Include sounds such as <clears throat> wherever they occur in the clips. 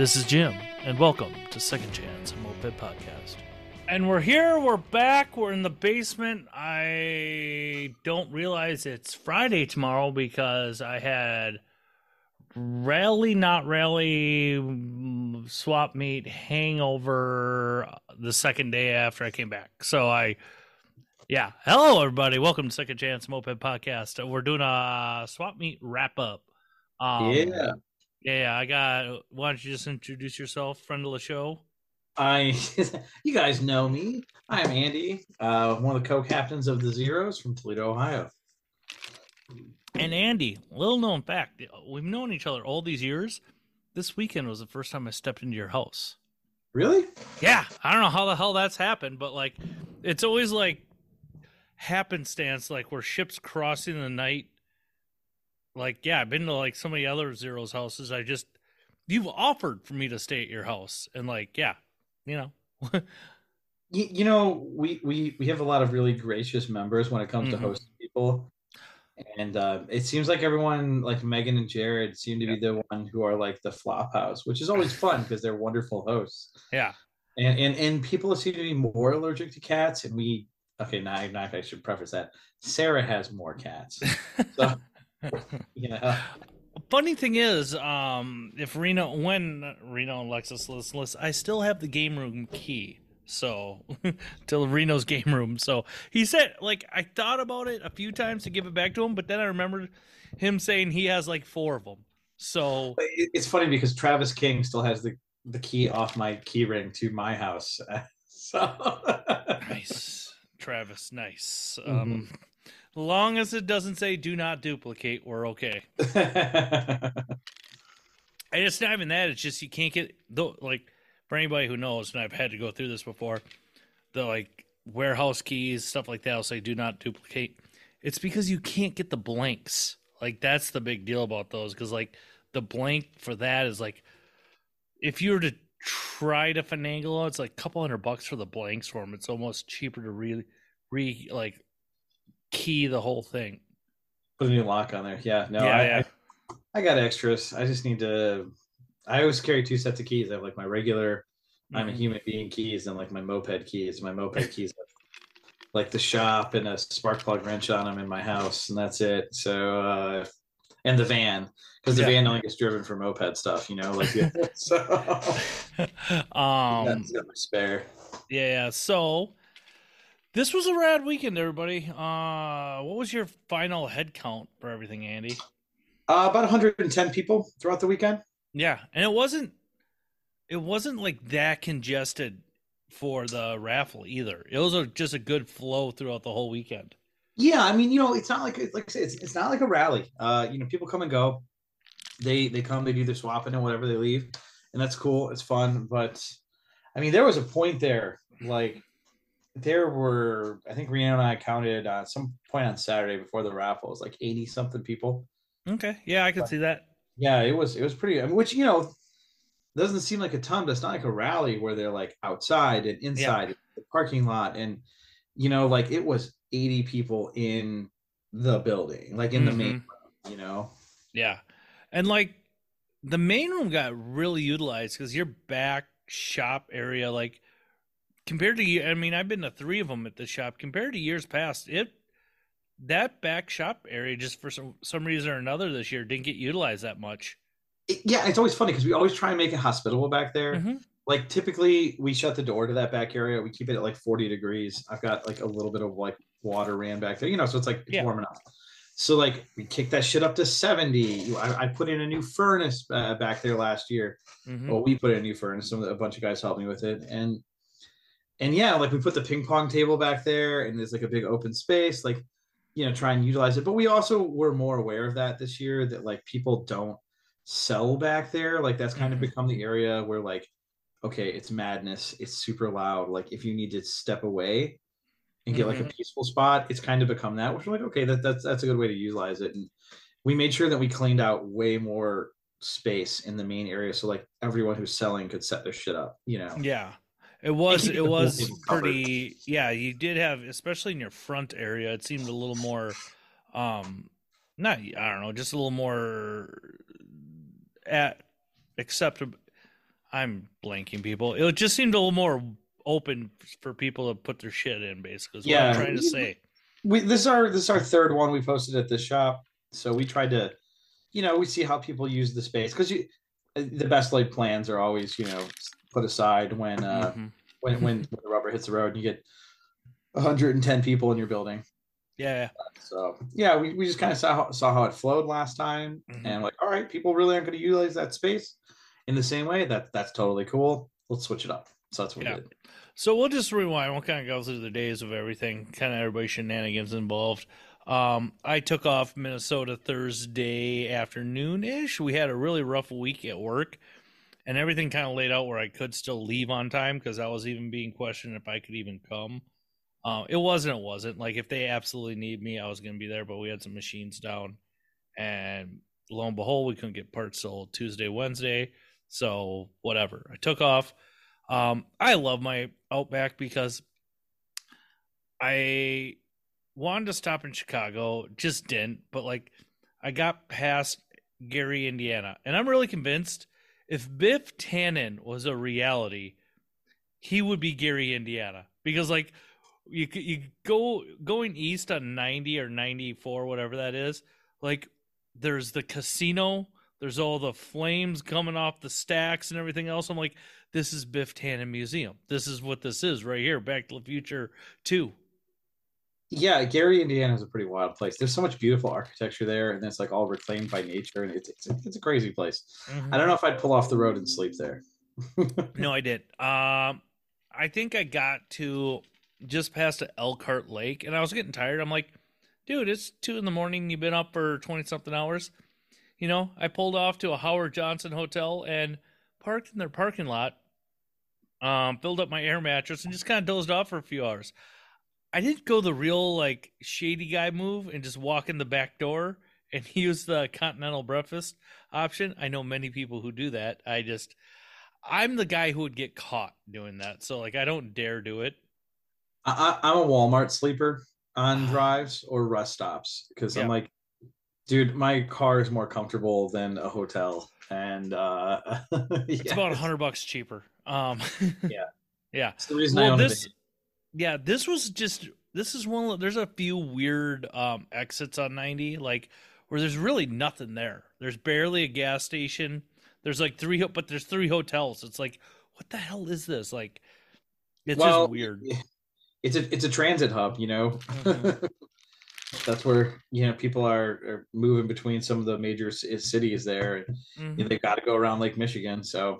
This is Jim, and welcome to Second Chance Moped Podcast. And we're here, we're back, we're in the basement. I don't realize it's Friday tomorrow because I had rally, not rally, swap meet hangover the second day after I came back. So I, yeah. Hello, everybody. Welcome to Second Chance Moped Podcast. We're doing a swap meet wrap up. Um, yeah. Yeah, I got. Why don't you just introduce yourself, friend of the show? I, <laughs> you guys know me. I'm Andy, uh, one of the co-captains of the Zeros from Toledo, Ohio. And Andy, little known fact, we've known each other all these years. This weekend was the first time I stepped into your house. Really? Yeah, I don't know how the hell that's happened, but like, it's always like happenstance, like where ships crossing in the night. Like, yeah, I've been to like so many other Zeros houses. I just you've offered for me to stay at your house, and like, yeah, you know, <laughs> You, you know, we, we we have a lot of really gracious members when it comes Mhm. to hosting people, and uh, it seems like everyone, like Megan and Jared, seem to be the one who are like the flop house, which is always <laughs> fun because they're wonderful hosts. yeah, And and and people seem to be more allergic to cats, and we. Okay, now, now I should preface that Sarah has more cats. <laughs> So, <laughs> know, Funny thing is, um, if Reno, when Reno and Lexus list, listen, I still have the game room key. So, <laughs> to Reno's game room. So he said, like, I thought about it a few times to give it back to him, but then I remembered him saying he has like four of them. So, it's funny because Travis King still has the the key off my key ring to my house. <laughs> So nice, Travis, nice. Um, long as it doesn't say do not duplicate, we're okay. <laughs> And it's not even that. It's just you can't get though. Like for anybody who knows, and I've had to go through this before, the like warehouse keys, stuff like that. I'll say do not duplicate. It's because you can't get the blanks. Like that's the big deal about those. Because like the blank for that is like if you were to try to finagle it, it's like a couple hundred bucks for the blanks for them. It's almost cheaper to really re like key the whole thing. Put a new lock on there. Yeah, no, yeah, I, yeah. I I got extras. I just need to. I always carry two sets of keys. I have like my regular I'm a Mhm. human being keys and like my moped keys. My moped <laughs> keys have, like the shop and a spark plug wrench on them in my house, and that's it. So uh and the van because the Yeah. van only gets driven for moped stuff, you know. Like yeah. <laughs> <laughs> so um, spare. Yeah, yeah. So this was a rad weekend, everybody. Uh what was your final head count for everything, Andy? Uh, about 110 people throughout the weekend. Yeah, and it wasn't it wasn't like that congested for the raffle either. It was a, just a good flow throughout the whole weekend. Yeah, I mean, you know, it's not like like I said, it's, it's not like a rally. Uh, you know, people come and go. They they come, they do their swapping and whatever they leave, and that's cool. It's fun, but I mean, there was a point there, like there were, I think Reno and I counted uh, some point on Saturday before the raffle, it was like eighty something people. Okay. Yeah, I can see that. Yeah, it was it was pretty. I mean, which you know doesn't seem like a ton, but it's not like a rally where they're like outside and inside the parking lot, and you know, like it was eighty people in the building, like in the main, room, you know. Yeah. And like the main room got really utilized because your back shop area, like compared to, I mean, I've been to three of them at the shop. Compared to years past, it that back shop area just for some some reason or another this year didn't get utilized that much. Yeah, it's always funny because we always try and make it hospitable back there. Mhm. Like typically, we shut the door to that back area. We keep it at like forty degrees. I've got like a little bit of like water ran back there, you know, so it's like it's Yeah. warm enough. So like we kicked that shit up to seventy. I, I put in a new furnace uh, back there last year. Mhm. Well, we put in a new furnace. Some a bunch of guys helped me with it, and and yeah, like we put the ping pong table back there, and there's like a big open space, like you know, try and utilize it. But we also were more aware of that this year that like people don't sell back there. Like that's kind of mm-hmm. become the area where like, okay, it's madness, it's super loud. Like if you need to step away and get like a mm-hmm. peaceful spot, it's kind of become that. Which we're like, okay, that, that's that's a good way to utilize it. And we made sure that we cleaned out way more space in the main area so like everyone who's selling could set their shit up you know Yeah. It was it <laughs> was pretty yeah, you did have especially in your front area, it seemed a little more um not I don't know, just a little more at acceptable I'm blanking people. It just seemed a little more open for people to put their shit in. Basically, is what I'm Yeah. trying to say. we this is our this is our third one we posted at this shop so we tried to you know we see how people use the space because you the best laid plans are always you know put aside when uh Mhm. when, when when the rubber hits the road and you get 110 people in your building Yeah, so yeah we, we just kind of saw how, saw how it flowed last time Mhm. and like all right people really aren't going to utilize that space in the same way that that's totally cool let's switch it up so that's what Yeah. we did So we'll just rewind. We'll kind of go through the days of everything, kind of everybody shenanigans involved. Um, I took off Minnesota Thursday afternoon ish. We had a really rough week at work, and everything kind of laid out where I could still leave on time because I was even being questioned if I could even come. Uh, it wasn't. It wasn't like if they absolutely need me, I was going to be there. But we had some machines down, and lo and behold, we couldn't get parts sold Tuesday, Wednesday. So whatever. I took off. Um, I love my Outback because I wanted to stop in Chicago, just didn't. But like, I got past Gary, Indiana, and I'm really convinced if Biff Tannen was a reality, he would be Gary, Indiana, because like you you go going east on 90 or 94, whatever that is, like there's the casino. There's all the flames coming off the stacks and everything else. I'm like, this is Biff Tannen Museum. This is what this is right here. Back to the Future 2. Yeah, Gary, Indiana is a pretty wild place. There's so much beautiful architecture there, and it's like all reclaimed by nature, and it's it's, it's a crazy place. I don't know if I'd pull off the road and sleep there. No, I did. Um, I think I got to just past Elkhart Lake, and I was getting tired. I'm like, dude, it's two in the morning. You've been up for twenty something hours. You know, I pulled off to a Howard Johnson hotel and parked in their parking lot. Um, filled up my air mattress and just kind of dozed off for a few hours. I didn't go the real like shady guy move and just walk in the back door and <laughs> use the continental breakfast option. I know many people who do that. I just I'm the guy who would get caught doing that. So like I don't dare do it. I, I'm a Walmart sleeper on <sighs> drives or rest stops because Yeah. I'm like, dude, my car is more comfortable than a hotel, and uh, <laughs> It's about a hundred bucks cheaper. Um <laughs> Yeah. Yeah. it's the reason I own this yeah, this was just this is one of, there's a few weird um exits on 90 like where there's really nothing there. There's barely a gas station. There's like three but there's three hotels. It's like what the hell is this? Like it's Well, just weird. <laughs> It's a it's a transit hub, you know. Mhm. <laughs> That's where you know people are, are moving between some of the major c- cities there. and Mhm. you know, They've got to go around Lake Michigan, so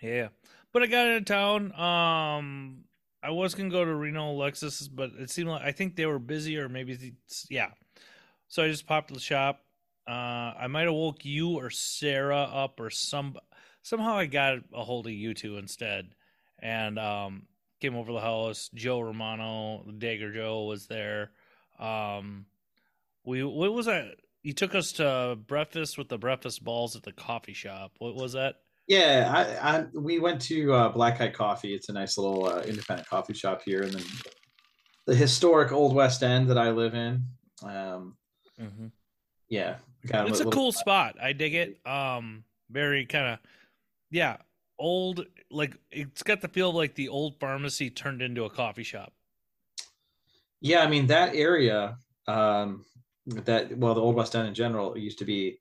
Yeah. But I got into town. Um I was gonna go to Reno Lexus, but it seemed like I think they were busy or maybe it's- yeah. So I just popped to the shop. Uh I might have woke you or Sarah up or some somehow I got a hold of you two instead. And um came over the house. Joe Romano, Dagger Joe was there. Um we what was that? You took us to breakfast with the breakfast balls at the coffee shop. What was that? Yeah. I, I we went to uh, Black Kite Coffee. It's a nice little uh, independent coffee shop here, and then the historic Old West End that I live in. Um, Mm-hmm. yeah, got it's a little- cool spot. I dig it. Um, very kind of, yeah, old. Like it's got the feel of like the old pharmacy turned into a coffee shop. Yeah, I mean that area, um, that well, the Old West End in general used to be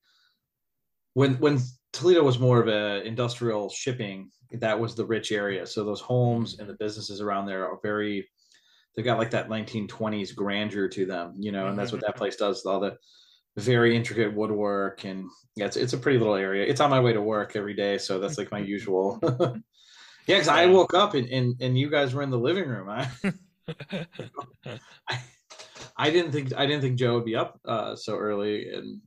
when when Toledo was more of a industrial shipping. That was the rich area. So those homes and the businesses around there are very. They've got like that 1920s grandeur to them, you know, and that's what that place does. All the very intricate woodwork and yeah, it's it's a pretty little area. It's on my way to work every day, so that's like my usual. <laughs> yeah, because I woke up and, and and you guys were in the living room. I <laughs> I, I didn't think I didn't think Joe would be up uh, so early, and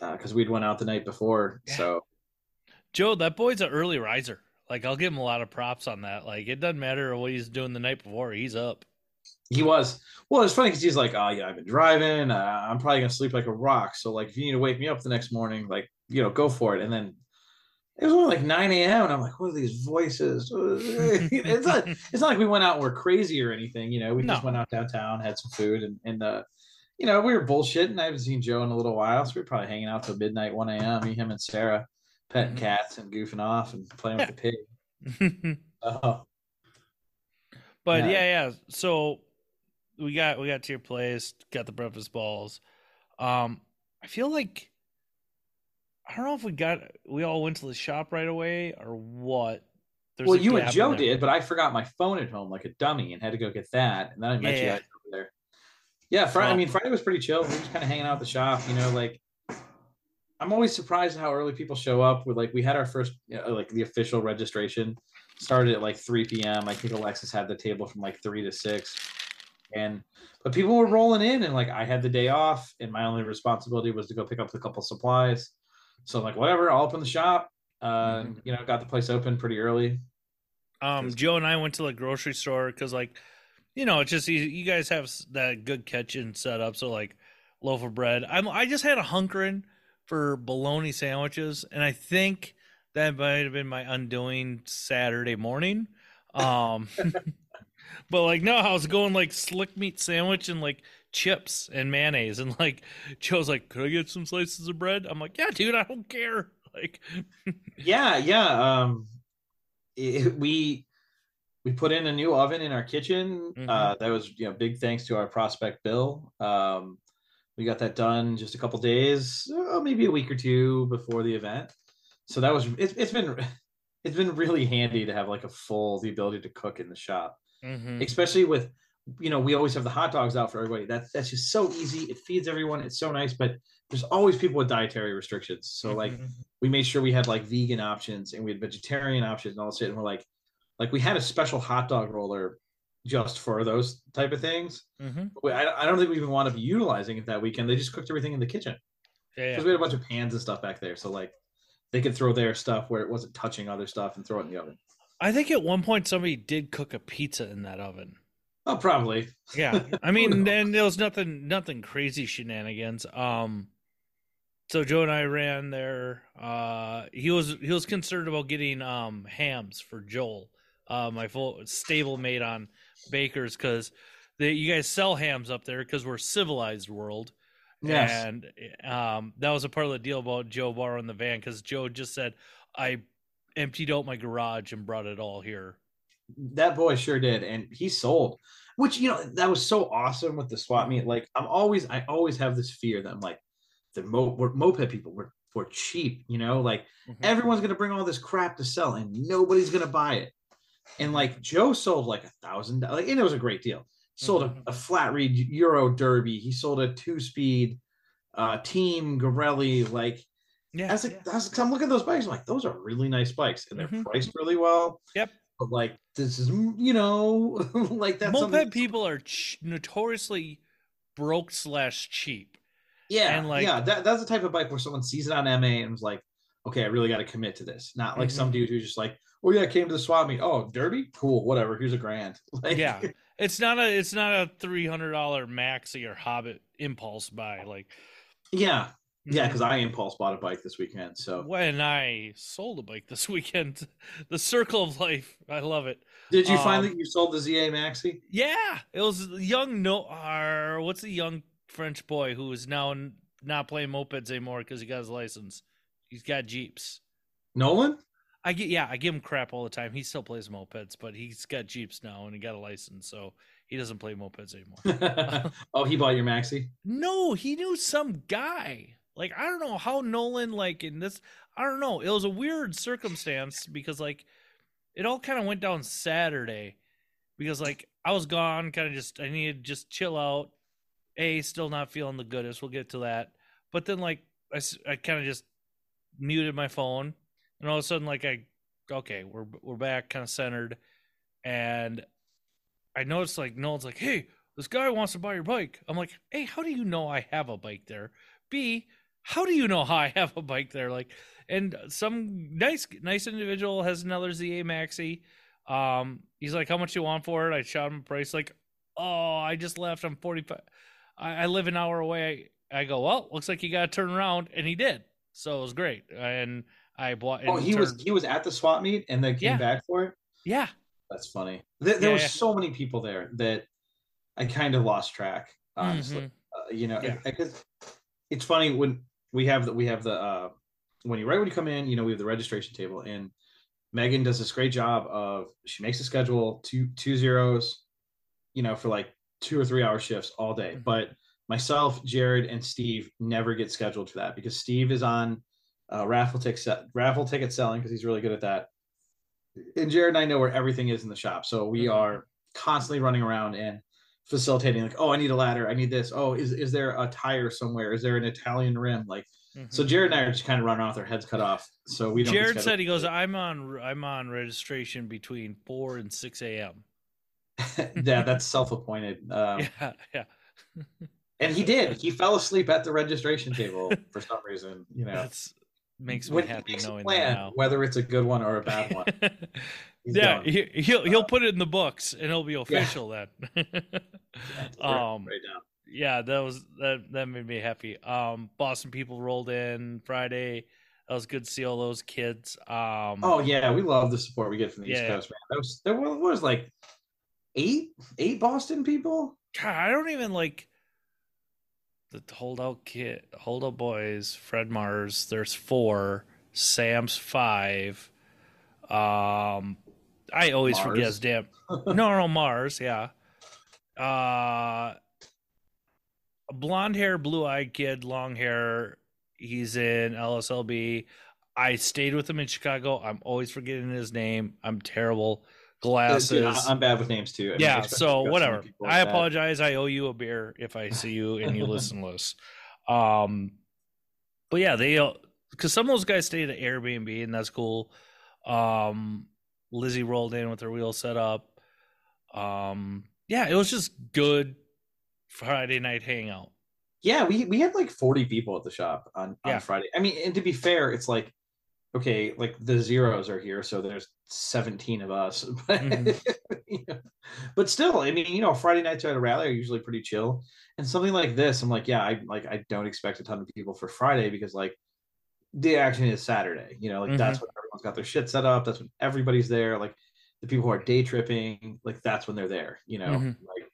because we'd went out the night before. Yeah. So Joe, that boy's an early riser. Like I'll give him a lot of props on that. Like it doesn't matter what he's doing the night before, he's up. he was. Well, it's funny because he's like, "Oh yeah, I've been driving. Uh, I'm probably gonna sleep like a rock. So like, if you need to wake me up the next morning, like you know, go for it." And then it was only like 9 a.m. and I'm like, "What are these voices?" <laughs> it's not. It's not like we went out and we're crazy or anything. You know, we just went out downtown, had some food, and and uh, you know, we were bullshitting. I haven't seen Joe in a little while, so we are probably hanging out till midnight, 1 a.m. Me, him, and Sarah. petting Mhm. cats and goofing off and playing with the pig. <laughs> Oh, But Yeah. yeah. yeah, So we got we got to your place, got the breakfast balls. Um, I feel like I don't know if we got we all went to the shop right away or what. There's well, you and Joe did, but I forgot my phone at home like a dummy and had to go get that. And then I met you Yeah. there. Yeah, Friday. I mean, Friday was pretty chill. We were just kind of hanging out at the shop. You know, like I'm always surprised how early people show up. With like, we had our first, you know, like the official registration started at like 3 p.m. I think Alexis had the table from like three to six, and but people were rolling in, and like I had the day off, and my only responsibility was to go pick up a couple supplies. So I'm like, whatever, I'll open the shop. Uh, Mhm. You know, got the place open pretty early. Um, Joe and I went to the grocery store because, like, you know, it's just you, you guys have that good kitchen set up. So, like, loaf of bread. I'm I just had a hunkering for bologna sandwiches, and I think that might have been my undoing Saturday morning. Um, <laughs> but like, no, I was going like slick meat sandwich and like chips and mayonnaise, and like Joe's like, "Could I get some slices of bread?" I'm like, "Yeah, dude, I don't care." <laughs> Like, yeah yeah um it, we we put in a new oven in our kitchen Mhm. uh that was you know big thanks to our prospect bill um we got that done just a couple days oh, maybe a week or two before the event so that was it's, it's been <laughs> it's been really handy to have like a full the ability to cook in the shop mhm. especially with you know we always have the hot dogs out for everybody that's that's just so easy it feeds everyone it's so nice but there's always people with dietary restrictions so like Mhm. we made sure we had like vegan options and we had vegetarian options and all this shit. And we're like, like we had a special hot dog roller just for those type of things. Mhm. I, I don't think we even to be utilizing it that weekend. They just cooked everything in the kitchen yeah, yeah. because we had a bunch of pans and stuff back there. So like they could throw their stuff where it wasn't touching other stuff and throw it in the oven. I think at one point somebody did cook a pizza in that oven. Oh, probably. Yeah, I <laughs> mean, then there was nothing, nothing crazy shenanigans. Um, so Joe and I ran there. Uh, he was he was concerned about getting um hams for Joel, uh, my full stable mate on Baker's because you guys sell hams up there because we're civilized world. Yes. And um, that was a part of the deal about Joe borrowing the van because Joe just said I emptied out my garage and brought it all here. that boy sure did and he sold which you know that was so awesome with the swap meet like i'm always i always have this fear that i'm like the mo- we're moped people we're, we're cheap you know like Mhm. everyone's going to bring all this crap to sell and nobody's going to buy it and like joe sold like a thousand like and it was a great deal sold a, a flat reed euro Derbi he sold a two speed uh team Garelli. like yeah, was like, yeah. Was, 'cause I'm looking at those bikes, I'm like, those are really nice bikes, and they're Mhm. priced really well. Yep. But like, this is, you know, <laughs> like that's moped something- people are ch- notoriously broke slash cheap. Yeah, and, like- yeah, that, that's the type of bike where someone sees it on MA and was like, okay, I really got to commit to this. Not like Mm-hmm. some dude who's just like, oh yeah, I came to the swap meet. Oh, Derbi, cool, whatever. Here's a grand. <laughs> Like, Yeah, <laughs> it's not a it's not a three hundred dollar maxi or Hobbit impulse buy. Like yeah, yeah. Because I impulse bought a bike this weekend, so when I sold a bike this <laughs> weekend, the circle of life. I love it. did you find Um, that you sold the ZA Maxi? Yeah, it was young no what's the young French boy who is now not playing mopeds anymore because he got his license. He's got jeeps. Nolan? I get yeah, I give him crap all the time. He still plays mopeds, but he's got jeeps now and he got a license, so he doesn't play mopeds anymore. <laughs> oh, he bought your Maxi. no, he knew some guy. Like I don't know how Nolan like in this. I don't know. It was a weird circumstance because like it all kind of went down Saturday because like I was gone, kind of just I needed to just chill out. A still not feeling the goodest. We'll get to that. But then like I I kind of just muted my phone and all of a sudden like I okay, we're we're back kind of centered and I noticed like Nolan's like, "Hey, this guy wants to buy your bike." I'm like, "Hey, how do you know I have a bike there?" B, how do you know how I have a bike there? Like, and some nice nice individual has another ZA Maxi. Um, he's like, "How much you want for it?" I shot him a price. Like, "Oh, I just left. I'm 45. I, I live an hour away." I go, "Well, looks like you got to turn around," and he did. So it was great. And I bought. Oh, he was he was at the swap meet and then came Yeah. back for it. yeah. That's funny. There, there Yeah, was yeah. so many people there that I kind of lost track. Honestly, Mhm. uh, you know, because it's funny when we have the we have the uh, when you right when you come in, you know, we have the registration table and Megan does this great job of she makes a schedule two two zeros, you know, for like two or three hour shifts all day. Mhm. But myself, Jared, and Steve never get scheduled for that because Steve is on uh, raffle ticket raffle ticket selling because he's really good at that. And Jared and I know where everything is in the shop, so we Mhm. are constantly running around and facilitating. Like, oh, I need a ladder. I need this. Oh, is is there a tire somewhere? Is there an Italian rim? Like, so Mhm. Jared and I are just kind of running off their heads cut off. So we don't. Jared said he goes, I'm on I'm on registration between four and six a.m. <laughs> yeah, that's self-appointed. Um, <laughs> yeah, yeah. And he did. He fell asleep at the registration table for some reason. You know, That's makes me happy knowing plan, that now. whether it's a good one or a bad <laughs> one. yeah, he, he'll he'll put it in the books and it'll be official then. <laughs> Yeah, <laughs> um, right yeah, that was that that made me happy. Um, Boston people rolled in Friday. That was good to see all those kids. Um, Oh yeah, we love the support we get from the East Coast, man. That was there was, was like eight eight Boston people. God, I don't even like the holdout kid, holdout boys. Fred Mars. There's four. Sam's five. Um, I always forget Mars. his damn. <laughs> no, no, Mars. Yeah. Uh, a blonde hair, blue eyed kid, long hair. He's in LSLB. I stayed with him in Chicago. I'm always forgetting his name. I'm terrible. Glasses. Dude, I'm bad with names too. I yeah, especially so if you've got whatever. like I that. apologize. I owe you a beer if I see you and you listen <laughs> to this. Um, but yeah, they because some of those guys stayed at Airbnb and that's cool. Um, Lizzie rolled in with her wheel set up. Um, yeah, it was just good Friday night hangout. Yeah, we we had like 40 people at the shop on, on Yeah. Friday. I mean, and to be fair, it's like okay, like the zeros are here, so there's 17 of us. <laughs> But, Mhm. you know, but still, I mean, you know, Friday nights at a rally are usually pretty chill. And something like this, I'm like, yeah, I like I don't expect a ton of people for Friday because like the action is Saturday. You know, like that's when everyone's got their shit set up. That's when everybody's there. Like the people who are day tripping, like that's when they're there. You know, Mhm. like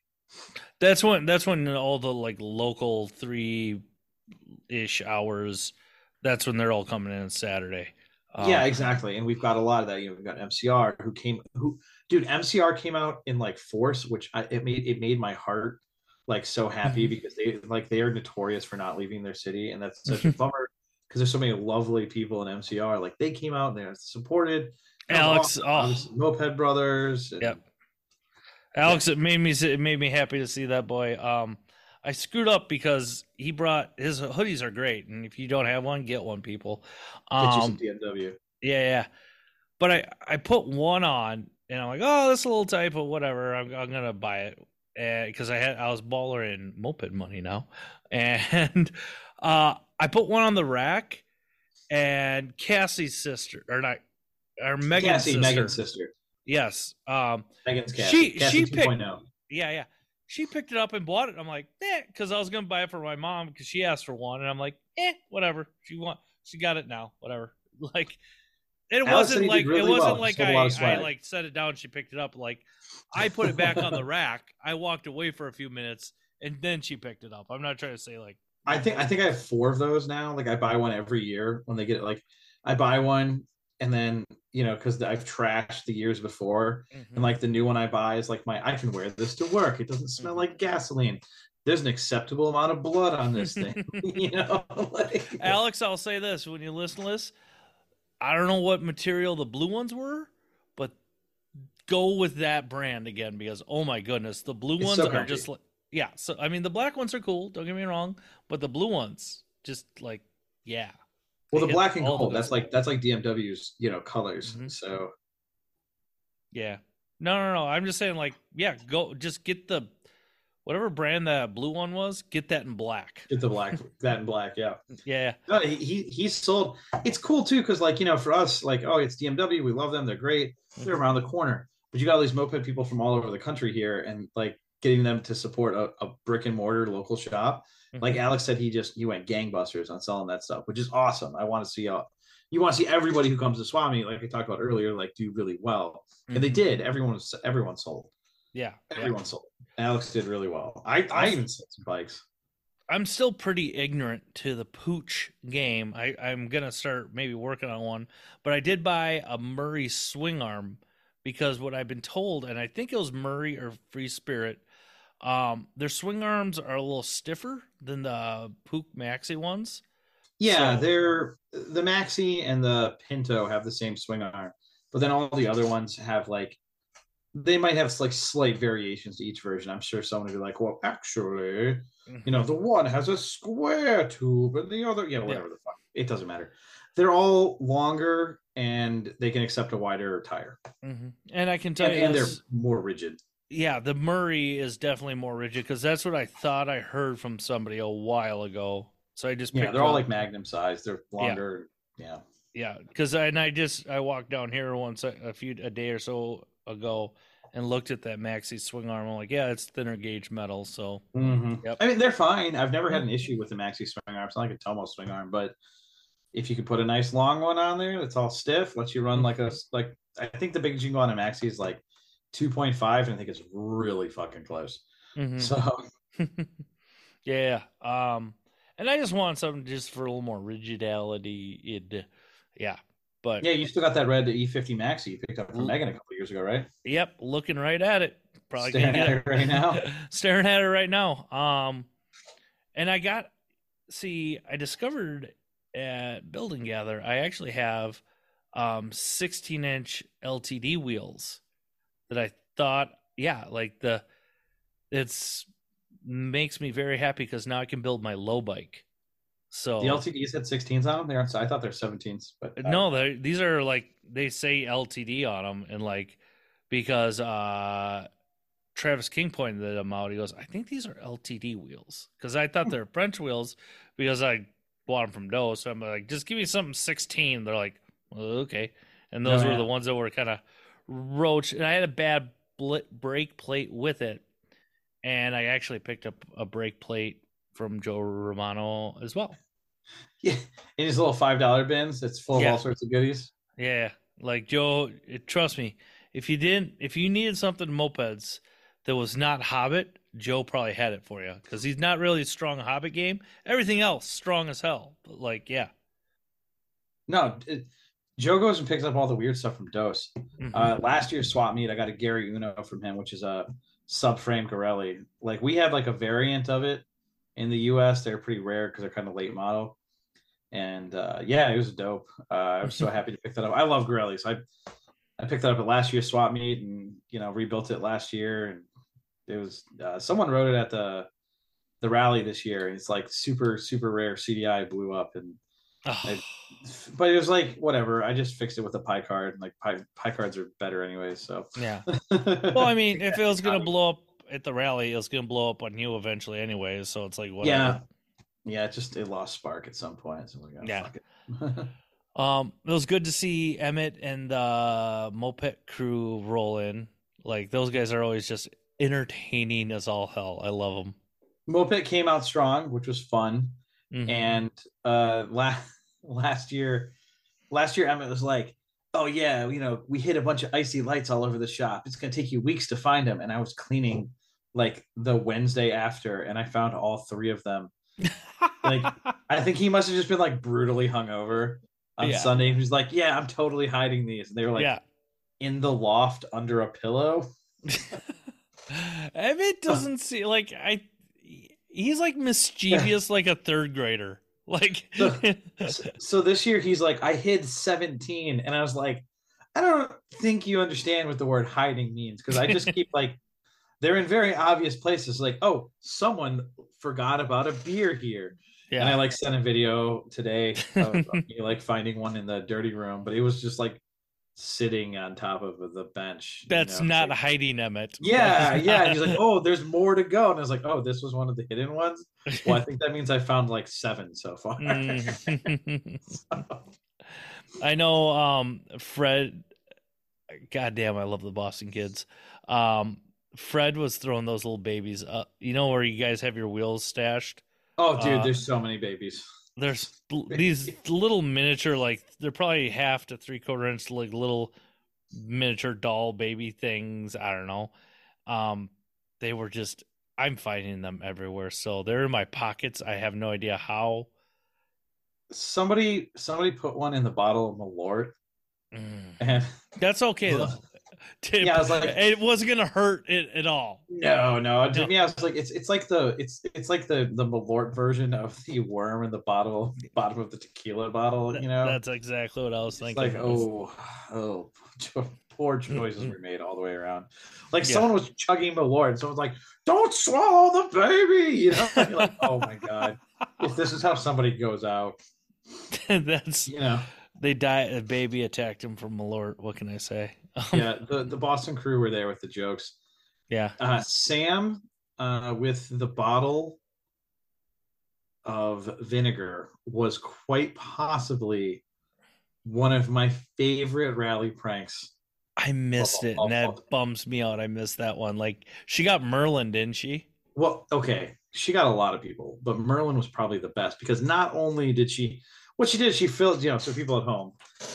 That's when that's when all the like local three ish hours. That's when they're all coming in on Saturday. Um, yeah, exactly. And we've got a lot of that. You know, we've got MCR who came who dude, MCR came out in like force, which I, it made it made my heart like so happy Mhm. because they like they are notorious for not leaving their city, and that's such a bummer because there's so many lovely people in MCR. Like they came out and they're supported. Alex, oh. Moped Brothers. and- Yep. Alex, it made me it made me happy to see that boy. Um, I screwed up because he brought his hoodies are great, and if you don't have one, get one, people. Get you some Um, DMW. yeah, yeah. But I I put one on, and I'm like, oh, this little type of whatever. I'm I'm gonna buy it, because I had I was baller in moped money now, <laughs> and uh, I put one on the rack, and Cassie's sister or not, or Megan's Cassie, sister. Megan's sister. Yes. Um. Megan's Cassie. She- Cassie she picked- 2.0. Yeah, yeah. She picked it up and bought it. I'm like, eh, because I was gonna buy it for my mom because she asked for one, and I'm like, eh, whatever. She want, she got it now, whatever. <laughs> Like, it Alex wasn't like really it wasn't well. like I, I like set it down. She picked it up. Like, I put it back on the rack. I walked away for a few minutes, and then she picked it up. I'm not trying to say like, I think I think I have four of those now. Like I buy one every year when they get it. Like I buy one and then you know because I've trashed the years before, mhm. and like the new one I buy is like my I can wear this to work. It doesn't smell Mhm. like gasoline. There's an acceptable amount of blood on this thing. <laughs> <laughs> you know, <laughs> like, Alex, I'll say this: when you listen to this, I don't know what material the blue ones were, but go with that brand again because oh my goodness, the blue ones so are comfy. just like yeah. So I mean, the black ones are cool. Don't get me wrong, but the blue ones just like yeah. Well, the black and gold. That's like that's like DMW's you know colors. Mhm. So Yeah. No, no, no. I'm just saying, like, yeah, go just get the whatever brand that blue one was. Get that in black. get the black <laughs> that in black. Yeah. Yeah. No, he he sold. It's cool too because like you know for us like oh it's DMW we love them they're great they're Mm-hmm. around the corner but you got all these moped people from all over the country here and like getting them to support a, a brick and mortar local shop like Mhm. Alex said he just he went gangbusters on selling that stuff which is awesome I want to see how you want to see everybody who comes to Swami like I talked about earlier like do really well and they Mhm. did everyone was everyone sold Yeah. yeah. everyone sold Alex did really well I I even sold some bikes I'm still pretty ignorant to the Puch game. I, I'm gonna start maybe working on one, but I did buy a Murray swing arm because what I've been told, and I think it was Murray or Free Spirit, um, their swing arms are a little stiffer than the Puch Maxi ones. Yeah, So- they're the Maxi and the Pinto have the same swing arm, but then all the other ones have like they might have like slight variations to each version. I'm sure someone would be like, well, actually, you know, the one has a square tube and the other, yeah, whatever the fuck. It doesn't matter. They're all longer and they can accept a wider tire. Mhm. And I can tell And, you, and they're more rigid. Yeah, the Murray is definitely more rigid because that's what I thought I heard from somebody a while ago. So I just Yeah, they're all up- like Magnum size. They're longer. Yeah. Yeah, because I and I just I walked down here once a, a few a day or so ago and looked at that maxi swing arm. I'm like, yeah, it's thinner gauge metal. So Mhm. Yep. I mean, they're fine. I've never had an issue with the Maxi swing arm. It's not like a Tomo swing arm, but if you could put a nice long one on there that's all stiff, lets you run like a like. I think the can go on a Maxi is like two point five, and I think it's really fucking close. mhm. So <laughs> <laughs> yeah, um, and I just want something just for a little more rigidity. It, yeah, but yeah, you still got that red E50 Maxi you picked up from Megan a couple years ago, right? yep, looking right at it. Probably Staring gonna get at it right now. <laughs> staring at it right now. Um, and I got see, I discovered at Building Gather, I actually have um 16 inch LTD wheels that I thought, yeah, like the it's makes me very happy because now I can build my low bike. So The LTDs had 16s on them. They're I thought they're 17s, but uh, no, these are like they say LTD on them, and like because uh Travis King pointed them out. He goes, "I think these are LTD wheels because I thought they're French wheels because I bought them from Doe. So I'm like, just give me something 16." They're like, well, "Okay," and those Oh, were the ones that were kind of roach. And I had a bad blit brake plate with it, and I actually picked up a brake plate from Joe Romano as well. <laughs> yeah, in his little five dollar bins, it's full of all sorts of goodies. Yeah, like Joe, it, trust me, if you didn't, if you needed something mopeds that was not Hobbit, Joe probably had it for you because he's not really a strong Hobbit game. Everything else strong as hell. But like, yeah, No, it, Joe goes and picks up all the weird stuff from Dose. Mhm. Uh, last year's swap meet, I got a Gary Uno from him, which is a subframe Garelli. Like we had like a variant of it in the U.S. They're pretty rare because they're kind of late model. And uh, yeah, it was dope. Uh, I was so happy to pick that up. I love Garellis. I I picked that up at last year's swap meet, and you know rebuilt it last year. And it was uh, someone wrote it at the the rally this year. And it's like super super rare CDI blew up, and Ugh. but it was like whatever. I just fixed it with a pie card. Like pie pie cards are better anyway. So yeah. <laughs> Well, I mean, if it was gonna <laughs> blow up at the rally, it was gonna blow up on you eventually, anyway. So it's like, whatever. yeah, yeah, it just it lost spark at some point. So like, oh, Yeah. fuck it. <laughs> Um, it was good to see Emmett and the moped crew roll in. Like those guys are always just entertaining as all hell. I love them. Moped came out strong, which was fun. Mm-hmm. And uh last last year, last year Emmett was like, "Oh yeah, you know, we hit a bunch of icy lights all over the shop. It's gonna take you weeks to find them." And I was cleaning like the Wednesday after, and I found all three of them. like, <laughs> I think he must have just been like brutally hungover on Yeah. Sunday. He was like, "Yeah, I'm totally hiding these." And they were like yeah. in the loft under a pillow. <laughs> Emmett doesn't see like I. He's like mischievous, <laughs> like a third grader. <laughs> Like, <laughs> So, so this year he's like, I hid 17. And I was like, I don't think you understand what the word hiding means because I just <laughs> keep like, they're in very obvious places. Like, oh, someone forgot about a beer here. And I like sent a video today of me like finding one in the dirty room, but it was just like sitting on top of the bench. you that's know, not like- hiding Emmett. yeah, yeah. <laughs> And he's like, oh, there's more to go. And I was like, oh, this was one of the hidden ones. Well, I think that means I found like seven so far. Mm. <laughs> <laughs> I know um Fred God damn, I love the Boston kids. Um Fred was throwing those little babies up. You know where you guys have your wheels stashed? oh, dude, Uh, there's so many babies. There's <laughs> these little miniature, like they're probably half to three quarter inch, like little miniature doll baby things. I don't know. Um, they were just I'm finding them everywhere. So they're in my pockets. I have no idea how. Somebody somebody put one in the bottle of Malort, Mm. and That's okay though. <laughs> <laughs> Yeah, I was like- <laughs> it wasn't gonna hurt it at all. Oh, no, no. To No. me, I was like, it's it's like the it's it's like the the Malort version of the worm in the bottle bottom of the tequila bottle. You know, That's exactly what I was It's thinking. like oh oh poor choices were made all the way around. Like Yeah. someone was chugging Malort, and someone's like, "Don't swallow the baby," you know. Like, <laughs> oh my god, if this is how somebody goes out, that's you know. they die. A baby attacked him from Malort. What can I say? Um, Yeah, the the Boston crew were there with the jokes. yeah. Uh, Sam uh, with the bottle of vinegar was quite possibly one of my favorite rally pranks. I missed it, and that bums me out. I missed that one. Like she got Merlin, didn't she? Well, okay, she got a lot of people, but Merlin was probably the best because not only did she, what she did, she filled, you know, so people at home,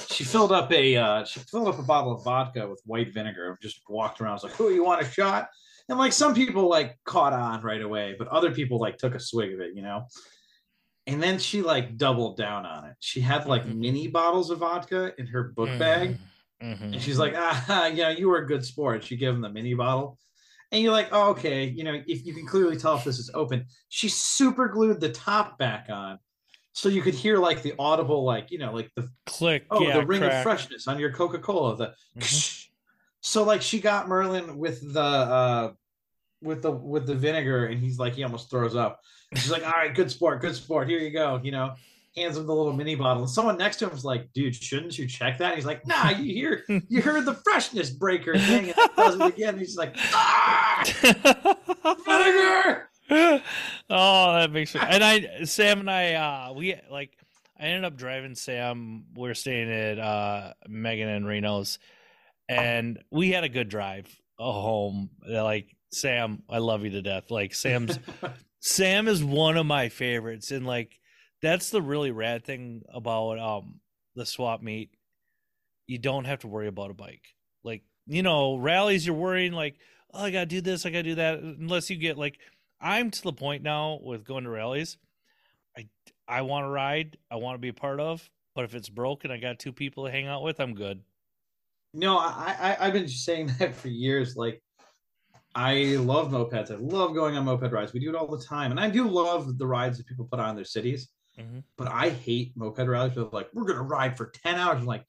she filled up a, uh, she filled up a bottle of vodka with white vinegar, and just walked around, was like, "Who you want a shot?" And like some people like caught on right away, but other people like took a swig of it, you know. And then she like doubled down on it. She had like Mhm. mini bottles of vodka in her book bag. Mhm. And she's like, ah, <laughs> yeah, you were a good sport. She gave him the mini bottle. And you're like, oh, okay, you know, if you can clearly tell if this is open, she super glued the top back on. So you could hear like the audible, like, you know, like the click. oh, yeah, the ring crack. of freshness on your Coca-Cola. The Mhm. <laughs> so like she got Merlin with the uh with the with the vinegar, and he's like, he almost throws up. She's like, all right, good sport, good sport. Here you go, you know. Hands him the little mini bottle. And someone next to him is like, dude, shouldn't you check that? And he's like, nah, you hear you <laughs> heard the freshness breaker thing, and it does it again. And he's like, ah, <laughs> vinegar. <laughs> oh, that makes me. And I, Sam and I, uh, we like, I ended up driving Sam. We are staying at uh, Megan and Reno's, and we had a good drive home. Like Sam, I love you to death. Like Sam's, <laughs> Sam is one of my favorites, and like that's the really rad thing about um the swap meet. You don't have to worry about a bike. Like you know, rallies you're worrying like, oh, I gotta do this, I gotta do that. Unless you get like, I'm to the point now with going to rallies. I I want to ride, I want to be a part of, but if it's broken, I got two people to hang out with, I'm good. No, I, I I've been saying <laughs> that for years. Like, I love mopeds. I love going on moped rides. We do it all the time, and I do love the rides that people put on in their cities. Mhm. But I hate moped rallies. They're like, we're gonna ride for ten hours. I'm like,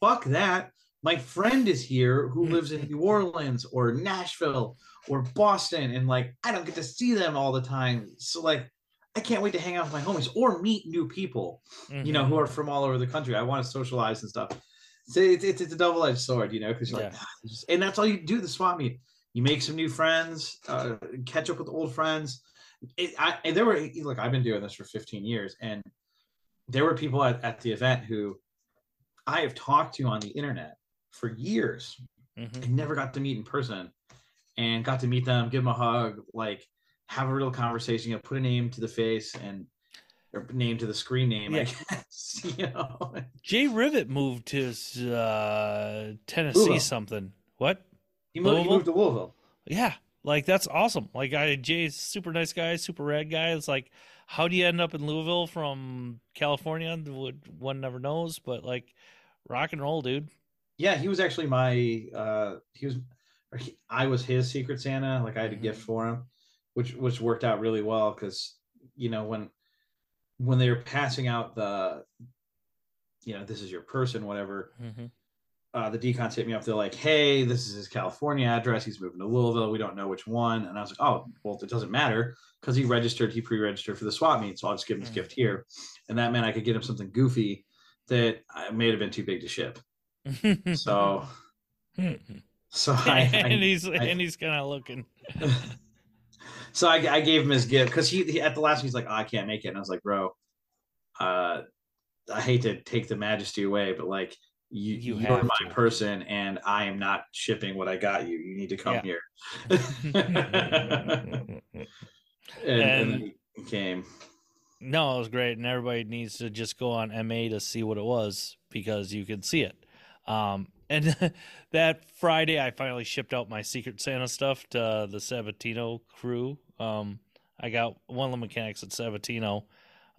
fuck that. My friend is here who lives in New Orleans or Nashville or Boston, and like I don't get to see them all the time. So like, I can't wait to hang out with my homies or meet new people you know, who are from all over the country. I want to socialize and stuff. So it's, it's, it's a double edged sword, you know, because you're like, Yeah. "Ah, and that's all you do the swap meet. You make some new friends, uh, catch up with old friends. It, I, and there were, look, I've been doing this for 15 years, and there were people at, at the event who I have talked to on the internet for years Mhm. I never got to meet in person and got to meet them, give them a hug, like have a real conversation, you know, put a name to the face and or name to the screen name, I guess, <laughs> you know. Jay Rivet moved to uh, Tennessee Louisville. something. What? He moved, he moved to Louisville. Yeah, like that's awesome. Like I Jay's super nice guy, super rad guy. It's like, how do you end up in Louisville from California? Would- One never knows, but like, rock and roll, dude. Yeah, he was actually my uh he was he, I was his secret Santa, like I had a Mhm. gift for him, which which worked out really well because you know when when they were passing out the you know, this is your person, whatever. Mm-hmm. uh, the decons hit me up. They're like, "Hey, this is his California address. He's moving to Louisville. We don't know which one." And I was like, "Oh, well, it doesn't matter because he registered. He pre-registered for the swap meet, so I'll just give him this Mm. gift here." And that meant I could get him something goofy that I may have been too big to ship. So, <laughs> so I, and he's I- and he's kind of looking. <laughs> so I, I gave him his gift because he, he at the last he's like, oh, "I can't make it," and I was like, "Bro, uh, I hate to take the majesty away, but like." You, You you are my to. person, and I am not shipping what I got you. You need to come Yeah. here. <laughs> and, and, And- he came. No, it was great, and everybody needs to just go on MA to see what it was because you can see it. Um, and <laughs> that Friday, I finally shipped out my Secret Santa stuff to the Sabatino crew. Um, I got one of the mechanics at Sabatino.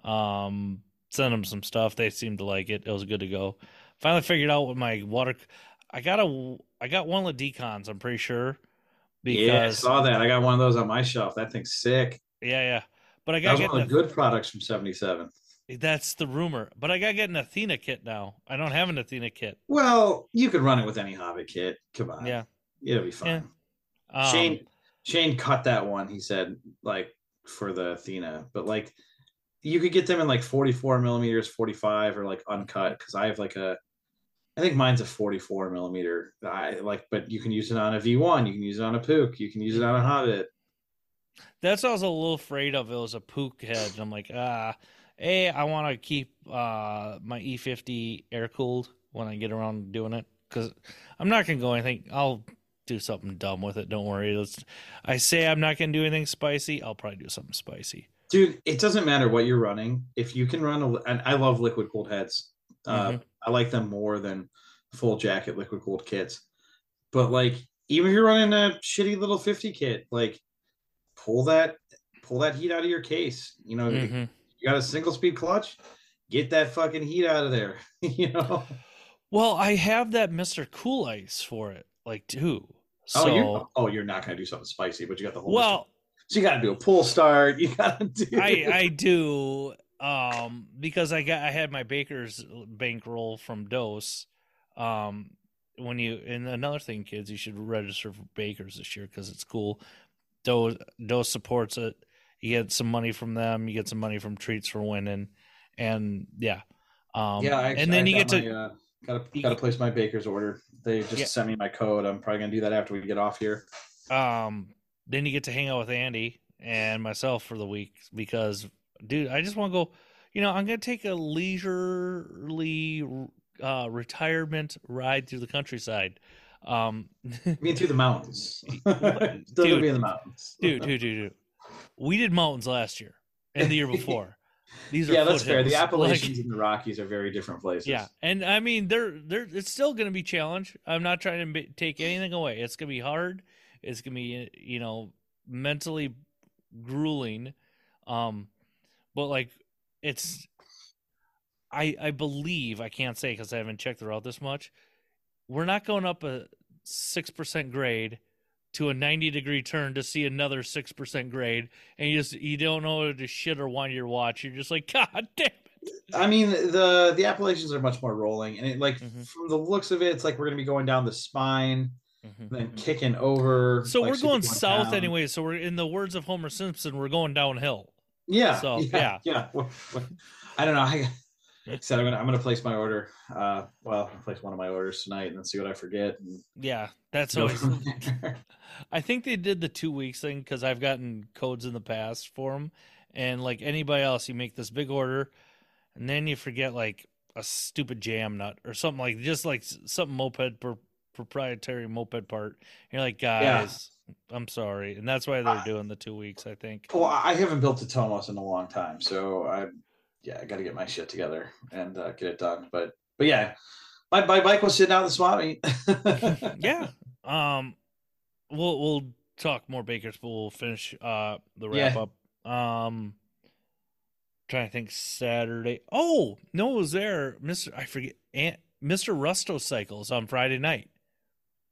Um, sent them some stuff. They seemed to like it. It was good to go. Finally figured out what my water. I got a. I got one of the decons. I'm pretty sure. yeah, I saw that. I got one of those on my shelf. That thing's sick. yeah, yeah. But I That got was one of the good products from '77. That's the rumor. But I got to get an Athena kit now. I don't have an Athena kit. Well, you could run it with any Hobbit kit. Come on, Yeah. it'll be fine. Um, Shane Shane cut that one. He said like for the Athena, but like you could get them in like 44 millimeters, 45, or like uncut. Because I have like a, I think mine's a 44 millimeter. I like, but you can use it on a V1. You can use it on a Puch. You can use it on a Hobbit. That's what I was a little afraid of. It was a Puch head. And I'm like, ah, a. I want to keep uh, my E50 air cooled when I get around doing it because I'm not gonna go anything. I'll do something dumb with it. Don't worry. Let's. I say I'm not gonna do anything spicy. I'll probably do something spicy. Dude, it doesn't matter what you're running. If you can run a, and I love liquid cooled heads. Uh, Mhm. I like them more than full jacket liquid cooled kits. But like, even if you're running a shitty little 50 kit, like pull that pull that heat out of your case. You know, Mhm. You got a single speed clutch, get that fucking heat out of there. <laughs> you know. Well, I have that Mister Cool Ice for it, like too. So oh, you're oh, you're not gonna do something spicy, but you got the whole. well, so you got to do a pull start. <laughs> You got to do. I I do um because I got I had my baker's bankroll from Dose. Um when you and another thing kids you should register for bakers this year cuz it's cool. Dose Dose supports it. You get some money from them, you get some money from treats for winning and yeah. Um yeah, I, and then I you get got to my, uh, gotta gotta place my baker's order. They just Yeah. sent me my code. I'm probably gonna do that after we get off here. um then you get to hang out with Andy and myself for the week because dude, I just want to go, you know, I'm going to take a leisurely uh retirement ride through the countryside. Um <laughs> I mean, through the mountains. Still <laughs> gonna Dude. be in the mountains, dude, dude, dude, dude. We did mountains last year and the year <laughs> before. These are yeah, that's fair. The. <laughs> Appalachians Like, and the Rockies are very different places. yeah, and I mean, they're they're it's still going to be challenge. I'm not trying to be, take anything away. It's going to be hard. It's going to be you know mentally grueling, um, but like it's. I I believe I can't say because I haven't checked the route this much. We're not going up a six percent grade to a 90 degree turn to see another 6% grade and you just you don't know whether to shit or wind your watch you're just like <laughs> god damn it I mean, the the Appalachians are much more rolling, and it like Mhm. from the looks of it, it's like we're gonna be going down the spine, Mhm, then kicking over. So like, we're going south down. anyway. So we're in the words of Homer Simpson, we're going downhill. Yeah. So, yeah. Yeah. Well, well, I don't know. I like I said I'm gonna I'm gonna place my order. Uh, well, I'll place one of my orders tonight and then see what I forget. And Yeah, that's always. <laughs> I think they did the two weeks thing because I've gotten codes in the past for them, and like anybody else, you make this big order, and then you forget like a stupid jam nut or something like just like something moped proprietary moped part. You're like, guys, I'm sorry, and that's why they're Ah. doing the two weeks. I think. well, I haven't built a Tomos in a long time, so I yeah I got to get my shit together and uh, get it done. But but yeah, my my bike was sitting out in the swap meet. <laughs> yeah. Um, we'll we'll talk more Bakers, but we'll finish uh the Yeah. wrap up. Um, trying to think Saturday. Oh no, it was there, Mister. I forget. Aunt, Mister Rusto cycles on Friday night.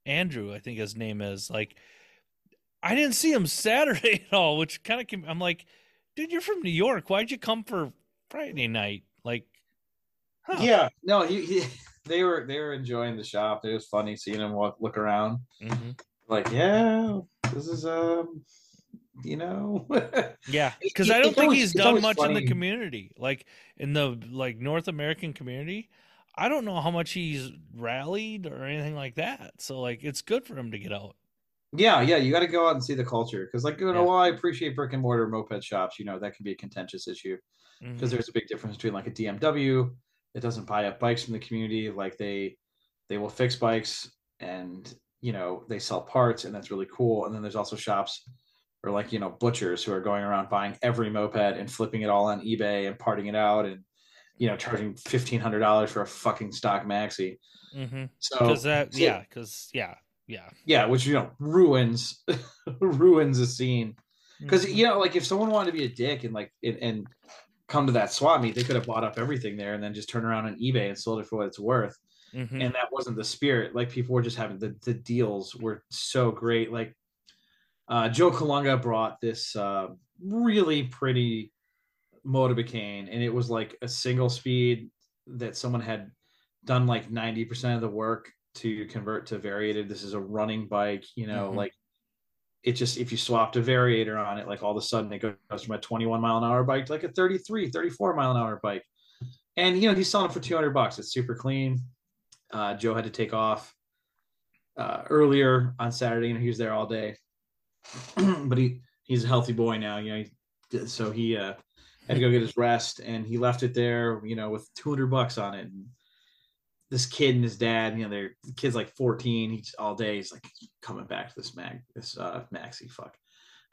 Andrew, I think his name is. Like, I didn't see him <laughs> Saturday at all, which kind of. Came. I'm like, dude, you're from New York. Why'd you come for Friday night? Like, huh. Yeah, no, he, he <laughs> they were they were enjoying the shop. It was funny seeing him walk look around. Mhm. Like, yeah, this is um, you know, <laughs> Yeah, because I don't think always- he's done always much in the community, like in the like North American community. I don't know how much he's rallied or anything like that. So like, it's good for him to get out. yeah, yeah. You got to go out and see the culture because, like, you know, Yeah. while I appreciate brick and mortar moped shops, you know, that can be a contentious issue Mhm. because there's a big difference between like a DMW that doesn't buy up bikes from the community, like they they will fix bikes and you know they sell parts and that's really cool. And then there's also shops or like you know butchers who are going around buying every moped and flipping it all on eBay and parting it out and you know charging fifteen hundred dollars for a fucking stock maxi. Mhm. So Because that, so- yeah, because yeah, yeah. yeah, which you know ruins <laughs> ruins the scene. because Mhm. you know, like if someone wanted to be a dick and like and, and come to that swap meet, they could have bought up everything there and then just turned around on eBay and sold it for what it's worth. Mhm. And that wasn't the spirit. Like people were just having the the deals were so great. Like uh, Joe Kalunga brought this uh, really pretty Motobecane, and it was like a single speed that someone had done like ninety percent of the work to convert to variated. This is a running bike, you know, Mhm. like it just if you swapped a variator on it, like all of a sudden it goes from a 21 mile an hour bike to like a 33, 34 mile an hour bike. And you know, he's selling it for 200 bucks. It's super clean. Uh, Joe had to take off uh, earlier on Saturday, and he was there all day. <clears throat> but he he's a healthy boy now, you know. He, so he uh, had to go get his rest, and he left it there, you know, with 200 bucks on it. And this kid and his dad, you know, they're the kid's like 14. He's all day. He's like coming back to this mag, this uh, maxi fuck,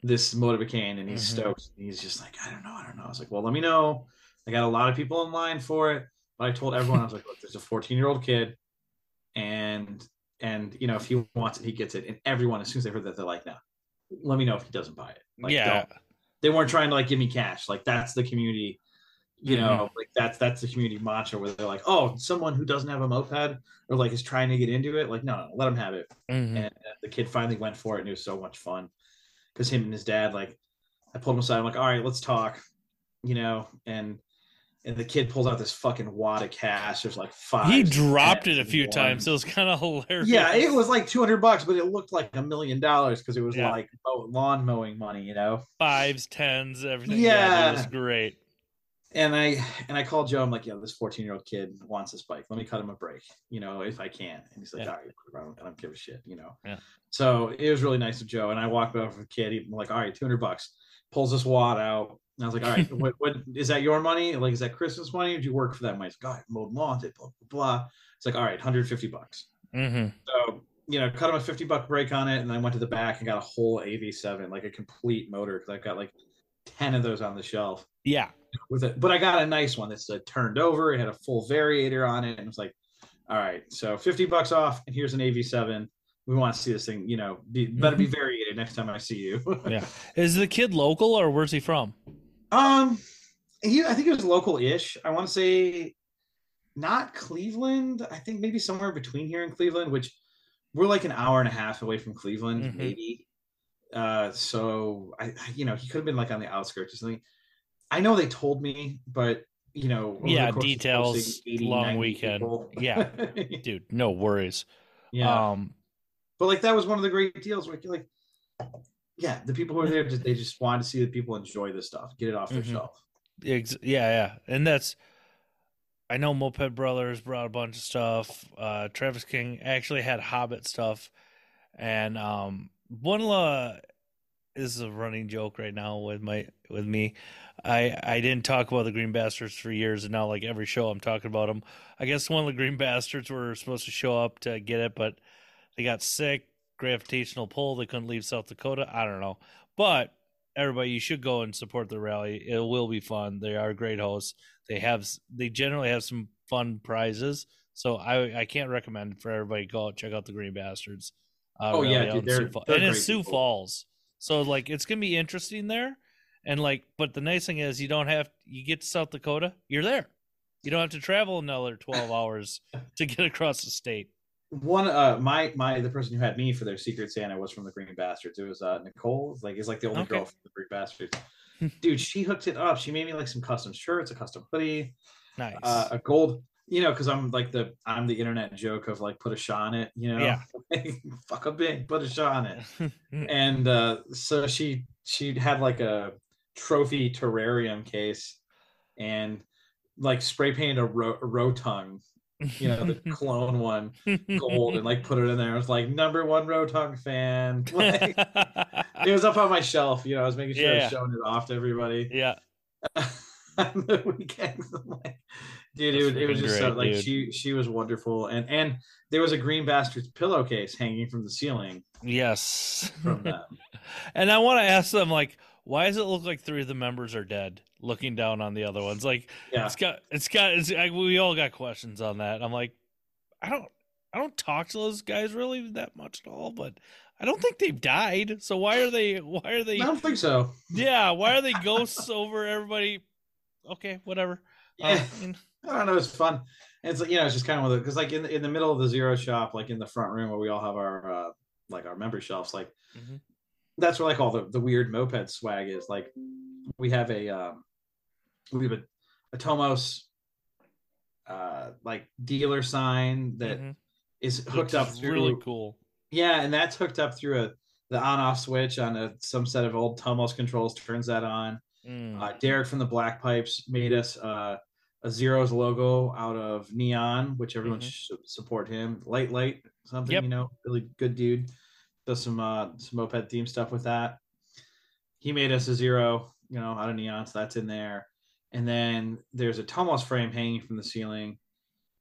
this Motobecane, and he's Mhm. stoked. He's just like, I don't know, I don't know. I was like, well, let me know. I got a lot of people in line for it, but I told everyone I was like, look, there's a 14 year old kid, and and you know, if he wants it, he gets it. And everyone, as soon as they heard that, they're like, no, let me know if he doesn't buy it. Like, yeah. don't- they weren't trying to like give me cash. Like that's the community, you know, Mm-hmm. like that's that's the community mantra where they're like, oh, someone who doesn't have a moped or like is trying to get into it, like no, no let them have it. Mhm. And uh, the kid finally went for it, and it was so much fun because him and his dad, like, I pulled him aside. I'm like, all right, let's talk, you know, and and the kid pulls out this fucking wad of cash. There's like five. He dropped it a few ones. times. It was kind of hilarious. Yeah, it was like 200 bucks, but it looked like a million dollars because it was Yeah. like lawn mowing money, you know. fives, tens, everything. Yeah, Yeah. it was great. And I and I called Joe. I'm like, yeah, this 14 year old kid wants this bike. Let me cut him a break, you know, if I can. And he's like, Yeah. all right, I don't, I don't give a shit, you know. Yeah. So it was really nice of Joe. And I walked over to the kid. He's like, all right, 200 bucks. Pulls this wad out. And I was like, all right, what, what <laughs> is that your money? Like, is that Christmas money? Or did you work for that money? He's like, I mowed lawns, blah, blah, blah. It's like, all right, 150 bucks. hmm So, you know, cut him a 50 buck break on it. And I went to the back and got a whole AV7, like a complete motor, because I've got like 10 of those on the shelf Yeah. with it. But I got a nice one that's uh, turned over. It had a full variator on it. And it was like, all right, so 50 bucks off. And here's an AV7. We want to see this thing, you know, be, better be variated next time I see you. <laughs> Yeah. Is the kid local or where's he from? Um, he, I think it was local-ish. I want to say not Cleveland. I think maybe somewhere between here and Cleveland, which we're like an hour and a half away from Cleveland, Mhm. maybe. Uh, so I, I- you know, he could have been like on the outskirts or something. I know they told me, but you know, Yeah, details, 80, long weekend. people- Yeah. <laughs> Dude, no worries. yeah. Um, but like that was one of the great deals. Where like, yeah, the people who are there, they just wanted to see the people enjoy this stuff, get it off their Mhm. shelf. Yeah, yeah, and that's. I know Moped Brothers brought a bunch of stuff. Uh, Travis King actually had Hobbit stuff, and um, one of the this is a running joke right now with my with me. I I didn't talk about the Green Bastards for years, and now like every show I'm talking about them. I guess one of the Green Bastards were supposed to show up to get it, but they got sick, gravitational pull. They couldn't leave South Dakota. I don't know, but everybody, you should go and support the rally. It will be fun. They are great hosts. They have they generally have some fun prizes. So I I can't recommend for everybody go out check out the Green Bastards. Uh, Oh, yeah, dude, they're- they're and it's Sioux people. Falls. So like it's gonna be interesting there. And like, but the nice thing is you don't have you get to South Dakota, you're there. You don't have to travel another twelve <laughs> hours to get across the state. one uh my my the person who had me for their secret santa was from the green bastards it was uh nicole like is like the only Okay. girl from the green bastards <laughs> dude she hooked it up she made me like some custom shirts a custom hoodie Nice. uh, a gold you know because i'm like the i'm the internet joke of like put a shot on it you know Yeah. <laughs> fuck a big put a shot on it <laughs> and uh so she she had like a trophy terrarium case and like spray painted a, ro- a rotung you know the <laughs> clone one gold and like put it in there. I was like number one Rotong fan. Like, it was up on my shelf. You know, I was making sure I Yeah. was showing it off to everybody yeah. On the weekends. I'm like, dude, it That's was, it was just so, like dude. she she was wonderful, and and there was a Green Bastards pillowcase hanging from the ceiling Yes. from them. <laughs> and I want to ask them like, why does it look like three of the members are dead? Looking down on the other ones, like Yeah, it's got, it's got, it's, I, we all got questions on that. I'm like, I don't, I don't talk to those guys really that much at all, but I don't think they've died. So why are they? Why are they? I don't think so. Yeah, why are they <laughs> ghosts over everybody? Okay, whatever. Yeah, uh, I don't know. It's fun. It's like you know, it's just kind of because like in the, in the middle of the zero shop, like in the front room where we all have our uh like our member shelves, like mm-hmm. that's where like all the the weird moped swag is. Like we have a um we have a, a Tomos uh like dealer sign that mm-hmm. is hooked up through really cool. Yeah, and that's hooked up through a the on off switch on a some set of old Tomos controls turns that on. Mm. Uh, Derek from the Black Pipes made us uh, a Zeros logo out of neon, which everyone mm-hmm. should support him. Light Light, something yep. you know, really good dude. Does some uh, some moped theme stuff with that. He made us a zero, you know, out of neon, so that's in there. And then there's a Tomos frame hanging from the ceiling,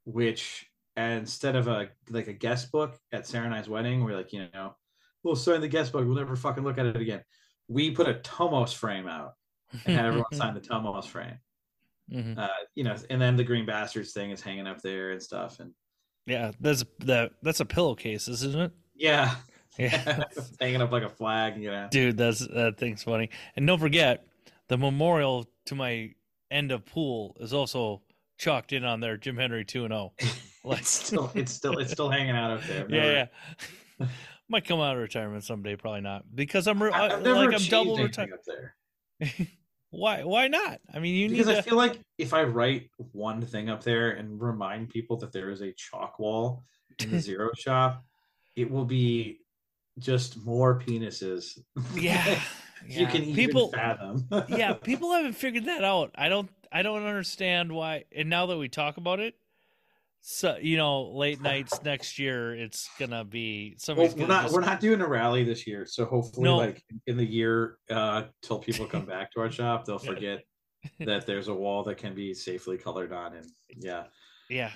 which instead of a like a guest book at Sarah and I's wedding, we're like, you know, we'll sign the guest book. We'll never fucking look at it again. We put a Tomos frame out and had everyone sign the Tomos frame. Mm-hmm. Uh, you know, and then the Green Bastards thing is hanging up there and stuff. And yeah, that's that that's a pillowcase, isn't it? Yeah, <laughs> yeah, <laughs> hanging up like a flag. You know, dude, that's that thing's funny. And don't forget, the memorial to my end of pool is also chalked in on there. Jim Henry two and. Oh. <laughs> Like it's still, it's still, it's still hanging out up there. Yeah, yeah. Might come out of retirement someday. Probably not because I'm, re- I've like I'm double retired up there. Why? Why not? I mean, you need because need. I feel like if I write one thing up there and remind people that there is a chalk wall in the <laughs> zero shop, it will be just more penises. Yeah. <laughs> yeah. you can people fathom. yeah, <laughs> people haven't figured that out. I don't I don't understand why and now that we talk about it, so you know, late nights next year, it's gonna be somebody's. Well, we're not just... we're not doing a rally this year, so hopefully, no. like in the year uh till people come <laughs> back to our shop, they'll forget <laughs> that there's a wall that can be safely colored on, and yeah, yeah.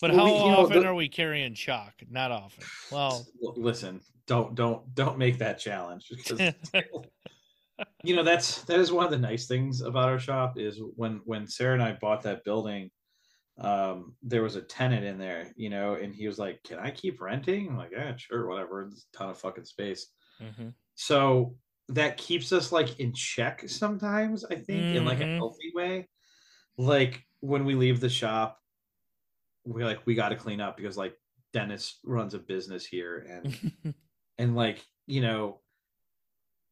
But well, how we, often know, the... are we carrying chalk? Not often. Well, <sighs> listen, don't don't don't make that challenge because <laughs> you know that's that is one of the nice things about our shop is when when Sarah and I bought that building um, there was a tenant in there, you know, and he was like, "Can I keep renting?" I'm like, "Yeah, sure, whatever." It's a ton of fucking space. Mm-hmm. So that keeps us like in check sometimes. I think mm-hmm. in like a mm-hmm. healthy way. Like when we leave the shop, we like we got to clean up because like Dennis runs a business here, and <laughs> and like you know,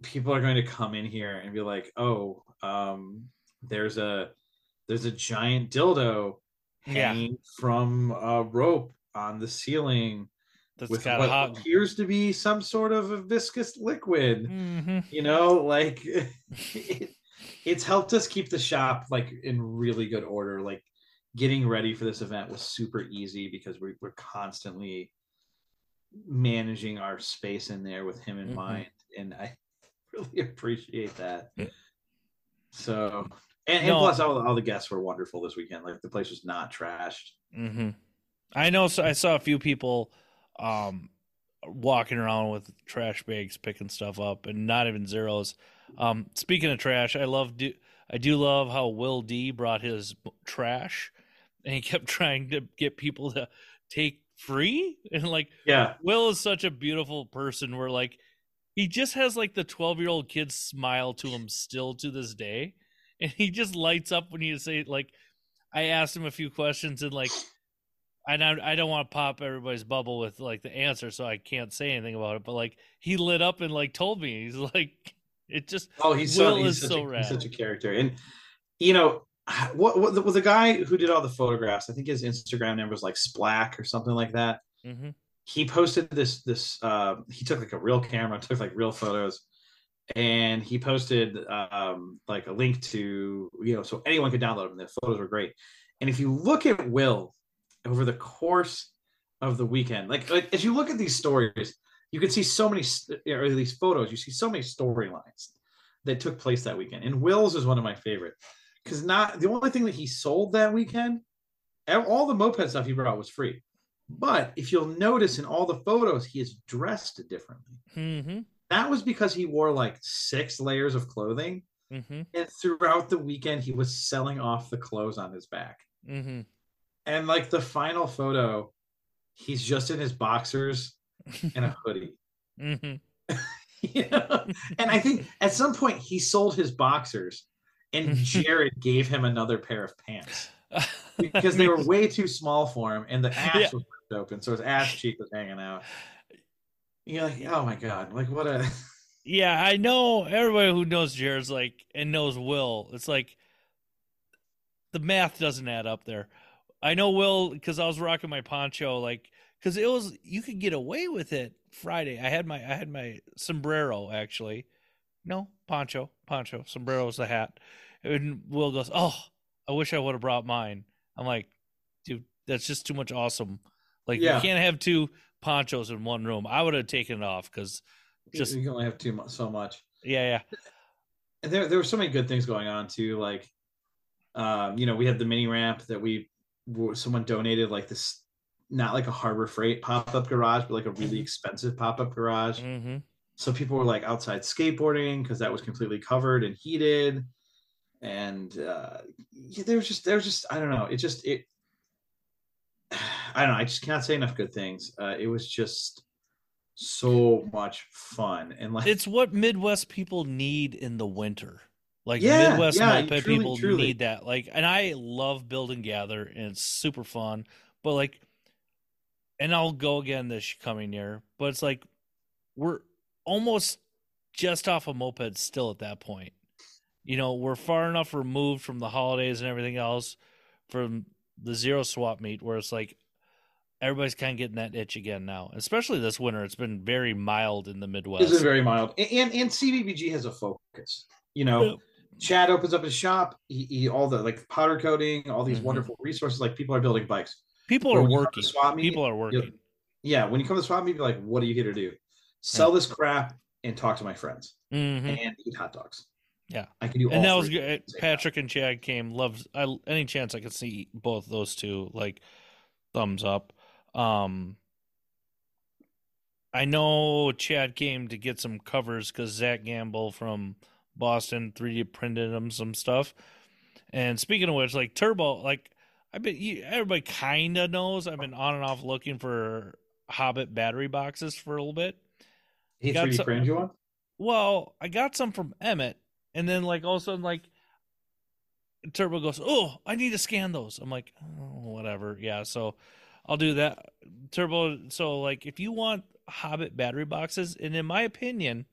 people are going to come in here and be like, "Oh, um, there's a there's a giant dildo." Hanging yeah. from a rope on the ceiling That's with what appears to be some sort of a viscous liquid. Mm-hmm. You know, like it, <laughs> it's helped us keep the shop like in really good order. Like getting ready for this event was super easy because we, we're constantly managing our space in there with him in mm-hmm. mind, and I <laughs> really appreciate that. So and, and plus, all, all the guests were wonderful this weekend. Like the place was not trashed. Mm-hmm. I know. So I saw a few people um, walking around with trash bags, picking stuff up, and not even zeros. Um, speaking of trash, I love do I do love how Will D brought his trash, and he kept <laughs> trying to get people to take free. <laughs> And like, yeah, Will is such a beautiful person. Where like, he just has like the twelve year old kid smile to him still to this day and he just lights up when you say like I asked him a few questions and like I don't I don't want to pop everybody's bubble with like the answer so I can't say anything about it but like he lit up and like told me he's like <laughs> it just oh he's so he's such, so a, he's such a character and you know <sighs> what, what was the guy who did all the photographs I think his Instagram name was like Splack or something like that mm-hmm. he posted this this uh he took like a real camera took like real photos and he posted um, like a link to you know so anyone could download them. The photos were great, and if you look at Will over the course of the weekend, like, like as you look at these stories, you can see so many or these photos. You see so many storylines that took place that weekend, and Will's is one of my favorite because not the only thing that he sold that weekend, all the moped stuff he brought was free. But if you'll notice in all the photos, he is dressed differently. Mm-hmm that was because he wore like six layers of clothing. Mm-hmm. And throughout the weekend, he was selling off the clothes on his back. Mm-hmm. And like the final photo, he's just in his boxers and a <laughs> hoodie. hmm <laughs> you know? And I think at some point he sold his boxers and <laughs> Jared gave him another pair of pants because they were way too small for him and the ass Yeah. was ripped open. So his ass cheek was hanging out. You're like, oh my God. Like, what a. <laughs> Yeah, I know everybody who knows Jared's like and knows Will. It's like the math doesn't add up there. I know Will because I was rocking my poncho, like because it was you could get away with it Friday. I had my I had my sombrero actually. No poncho, poncho, sombrero is the hat. And Will goes, "Oh, I wish I would have brought mine." I'm like, dude, that's just too much awesome. Like Yeah. you can't have two ponchos in one room. I would have taken it off because Just- you can only have too much, so much. yeah, yeah. And there, there were so many good things going on too. Like, um, you know, we had the mini ramp that we someone donated, like this, not like a Harbor Freight pop up garage, but like a really Mhm. expensive pop up garage. Mm-hmm. So people were like outside skateboarding because that was completely covered and heated. And uh, yeah, there was just there was just I don't know. It just it. I don't know. I just cannot say enough good things. Uh, it was just so much fun and like It's what Midwest people need in the winter. Like Yeah, Midwest yeah, moped truly, people truly. need that. Like, and I love build and gather, and it's super fun. But like, and I'll go again this coming year. But it's like we're almost just off a moped still at that point. You know, we're far enough removed from the holidays and everything else from the zero swap meet where it's like everybody's kind of getting that itch again now. Especially this winter, it's been very mild in the Midwest. This is very mild, and, and and CBBG has a focus. You know, Yeah. Chad opens up his shop. He, he all the like powder coating, all these Mhm. wonderful resources. Like people are building bikes. People When are you come to working. swap meet, People are working. Yeah, when you come to swap meet, you're like, "What are you here to do? Sell this crap and talk to my friends hmm and eat hot dogs." Yeah. I can do. And all that was good. at the same Patrick and Chad came. Loves I any chance I could see both those two. Like thumbs up. Um, I know Chad came to get some covers because Zach Gamble from Boston 3D printed him some stuff. And speaking of which, like Turbo, like I've been everybody kind of knows I've been on and off looking for Hobbit battery boxes for a little bit. He got 3D some- printed you one. Well, I got some from Emmett, and then like all of a sudden, like Turbo goes, "Oh, I need to scan those." I'm like, oh, "Whatever, yeah." So I'll do that. Turbo. So like, if you want Hobbit battery boxes, and in my opinion,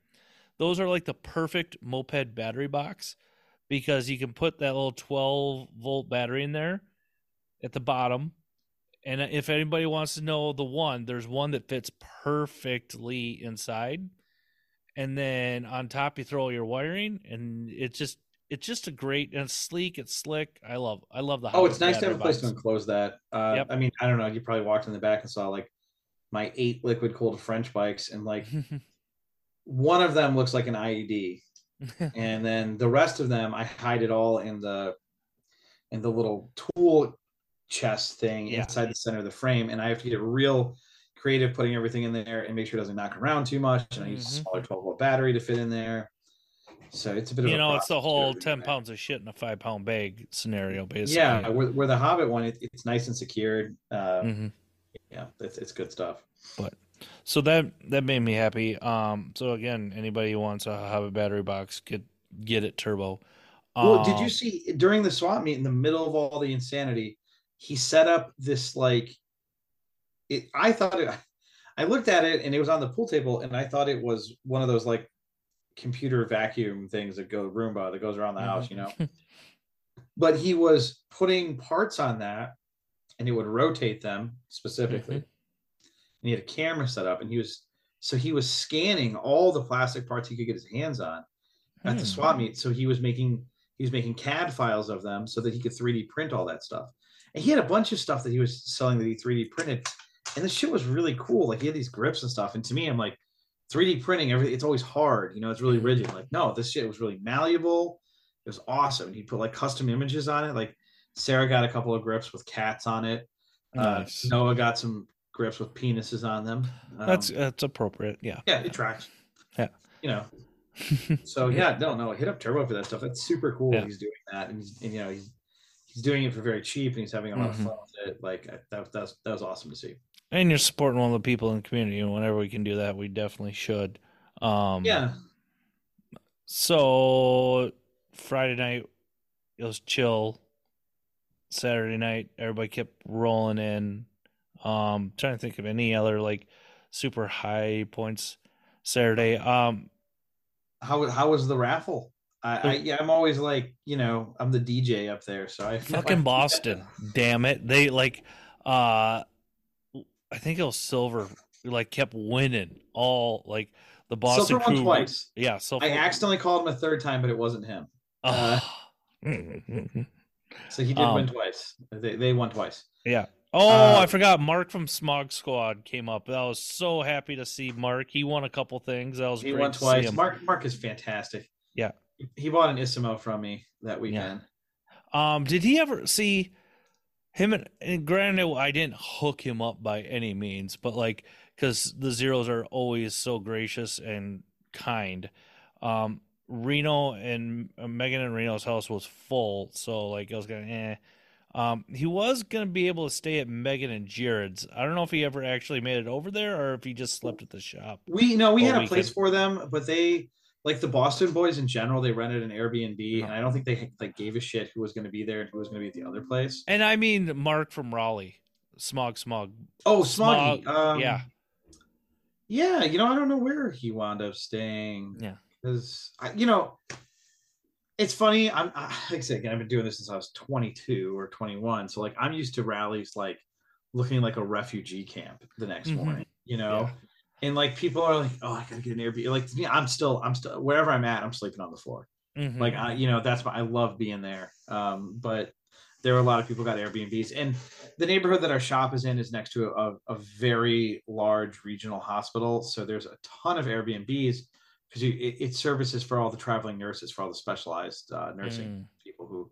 those are like the perfect moped battery box because you can put that little 12 volt battery in there at the bottom. And if anybody wants to know the one, there's one that fits perfectly inside and then on top you throw all your wiring and it's just it's just a great and it's sleek it's slick i love i love the Oh, it's nice to have a place to enclose that. Uh, Yep. I mean, I don't know. You probably walked in the back and saw like my eight liquid cooled French bikes, and like <laughs> one of them looks like an IED, <laughs> and then the rest of them I hide it all in the in the little tool chest thing Yeah. inside the center of the frame, and I have to get real creative putting everything in there and make sure it doesn't knock around too much. And I use a Mhm. smaller 12 volt battery to fit in there. So it's a bit of you know it's the whole 10 there. pounds of shit in a five pound bag scenario basically Yeah, where, where the Hobbit one, it, it's nice and secured. Uh, Mhm. Yeah, it's, it's good stuff. But so that that made me happy um so again anybody who wants a Hobbit battery box get get it turbo Well, did Um, you see during the swap meet in the middle of all the insanity, he set up this like it I thought it <laughs> I looked at it and it was on the pool table and I thought it was one of those like computer vacuum things that go Roomba that goes around the house, you know. <laughs> But he was putting parts on that and he would rotate them specifically. Mm-hmm. And he had a camera set up and he was so he was scanning all the plastic parts he could get his hands on at the Hmm. swap meet. So he was making he was making CAD files of them so that he could 3D print all that stuff. And he had a bunch of stuff that he was selling that he 3D printed. And the shit was really cool. Like he had these grips and stuff. And to me, I'm like, 3D printing, everything it's always hard, you know, it's really Mm-hmm. rigid. Like, no, this shit was really malleable. It was awesome. He put like custom images on it. Like Sarah got a couple of grips with cats on it. Uh, Noah got some grips with penises on them. Um, that's that's appropriate yeah yeah, it tracks. Yeah. You know, <laughs> so yeah, no, no, hit up Turbo for that stuff. That's super cool. Yeah. He's doing that, and, he's, and you know he's he's doing it for very cheap, and he's having a lot Mhm. of fun with it. Like that, that was that was awesome to see. And you're supporting one of the people in the community, and whenever we can do that, we definitely should. Um, Yeah. So Friday night it was chill. Saturday night everybody kept rolling in. Um, trying to think of any other like super high points. Saturday. Um, How how was the raffle? I, I yeah, I'm always like, you know, I'm the DJ up there, so I fucking <laughs> Boston. Damn it. They like uh I think it was silver like kept winning all like the Boston Silver won crew. twice. Yeah, silver. I accidentally called him a third time, but it wasn't him. <sighs> uh, So he did Um, win twice. They they won twice. yeah. Oh, uh, I forgot. Mark from Smog Squad came up. I was so happy to see Mark. He won a couple things. That was He great won twice. Mark Mark is fantastic. Yeah. He bought an Isimo from me that weekend. Um, did he ever see him? And, and granted, I didn't hook him up by any means, but like, because the zeros are always so gracious and kind. Um, Reno and uh, Megan and Reno's house was full, so like I was gonna, eh. Um, he was gonna be able to stay at Megan and Jared's. I don't know if he ever actually made it over there or if he just slept at the shop. We no, we had a place for them, but they like the Boston boys in general. They rented an Airbnb, and I don't think they like gave a shit who was going to be there and who was going to be at the other place. And I mean Mark from Raleigh, Smog Smog. Oh, Smoggy. Smog, um, yeah. yeah. You know, I don't know where he wound up staying. Yeah. because you know, it's funny. I'm I, like I said, again, I've been doing this since I was 22 or 21. So like, I'm used to rallies like looking like a refugee camp the next Mhm. morning. You know. Yeah. And like people are like, oh, I gotta get an Airbnb. Like to me, I'm still, I'm still wherever I'm at, I'm sleeping on the floor. Mhm. like I, you know that's why i love being there um but there are a lot of people got airbnbs and the neighborhood that our shop is in is next to a, a very large regional hospital so there's a ton of airbnbs because it, it services for all the traveling nurses for all the specialized uh, nursing Mm. people who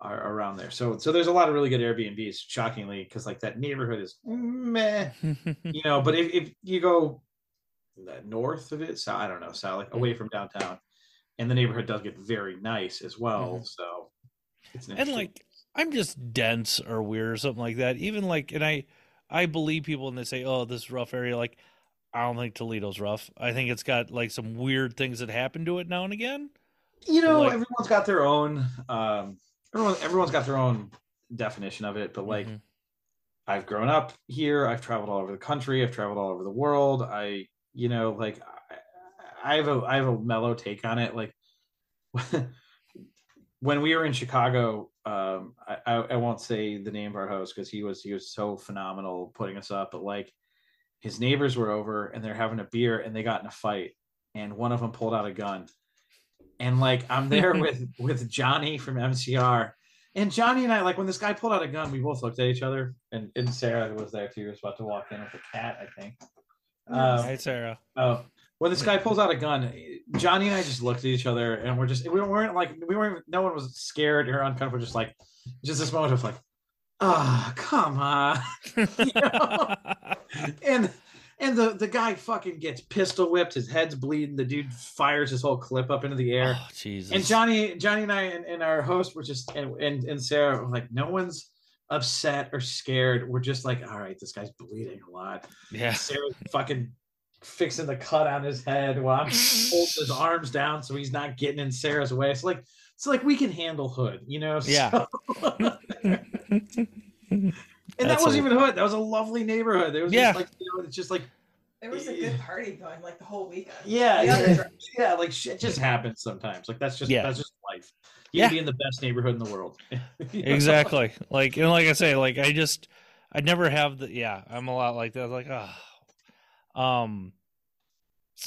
are around there so so there's a lot of really good airbnbs shockingly because like that neighborhood is meh <laughs> you know but if, if you go north of it so i don't know so like away from downtown and the neighborhood does get very nice as well so it's an and like I'm just dense or weird or something like that. Even like, and I, I believe people when they say, "Oh, this is rough area." Like, I don't think Toledo's rough. I think it's got like some weird things that happen to it now and again. you know like- everyone's got their own um everyone everyone's got their own definition of it but like Mhm. i've grown up here. I've traveled all over the country. I've traveled all over the world. I you know like i, I have a i have a mellow take on it. Like <laughs> when we were in chicago um i i, I won't say the name of our host because he was he was so phenomenal putting us up but like his neighbors were over and they're having a beer and they got in a fight and one of them pulled out a gun and like i'm there <laughs> with with johnny from mcr and johnny and i like when this guy pulled out a gun we both looked at each other and, and sarah was there too was about to walk in with a cat i think um, Hey, Sarah. Oh, when this guy pulls out a gun, Johnny and I just looked at each other and we're just we weren't like we weren't no one was scared or uncomfortable, just like just this moment of like, ah, come on. <laughs> You know? <laughs> and and the the guy fucking gets pistol whipped, his head's bleeding, the dude fires his whole clip up into the air. oh, Jesus. And Johnny, Johnny and I and, and our host were just and, and and Sarah were like, no one's upset or scared. We're just like, all right, this guy's bleeding a lot. yeah. Sarah's fucking fixing the cut on his head while I'm holding his <laughs> arms down so he's not getting in Sarah's way. It's like it's like we can handle Hood, you know? Yeah. So- <laughs> <laughs> and that wasn't a- even Hood. That was a lovely neighborhood. There was Yeah. just like you know, it's just like There was a good party going like the whole weekend. yeah, yeah, yeah, like shit just happens sometimes. Like that's just Yeah. that's just life. You Yeah. can be in the best neighborhood in the world. <laughs> Exactly. Like and like I say, like I just I never have the yeah. I'm a lot like that. Like ah, um,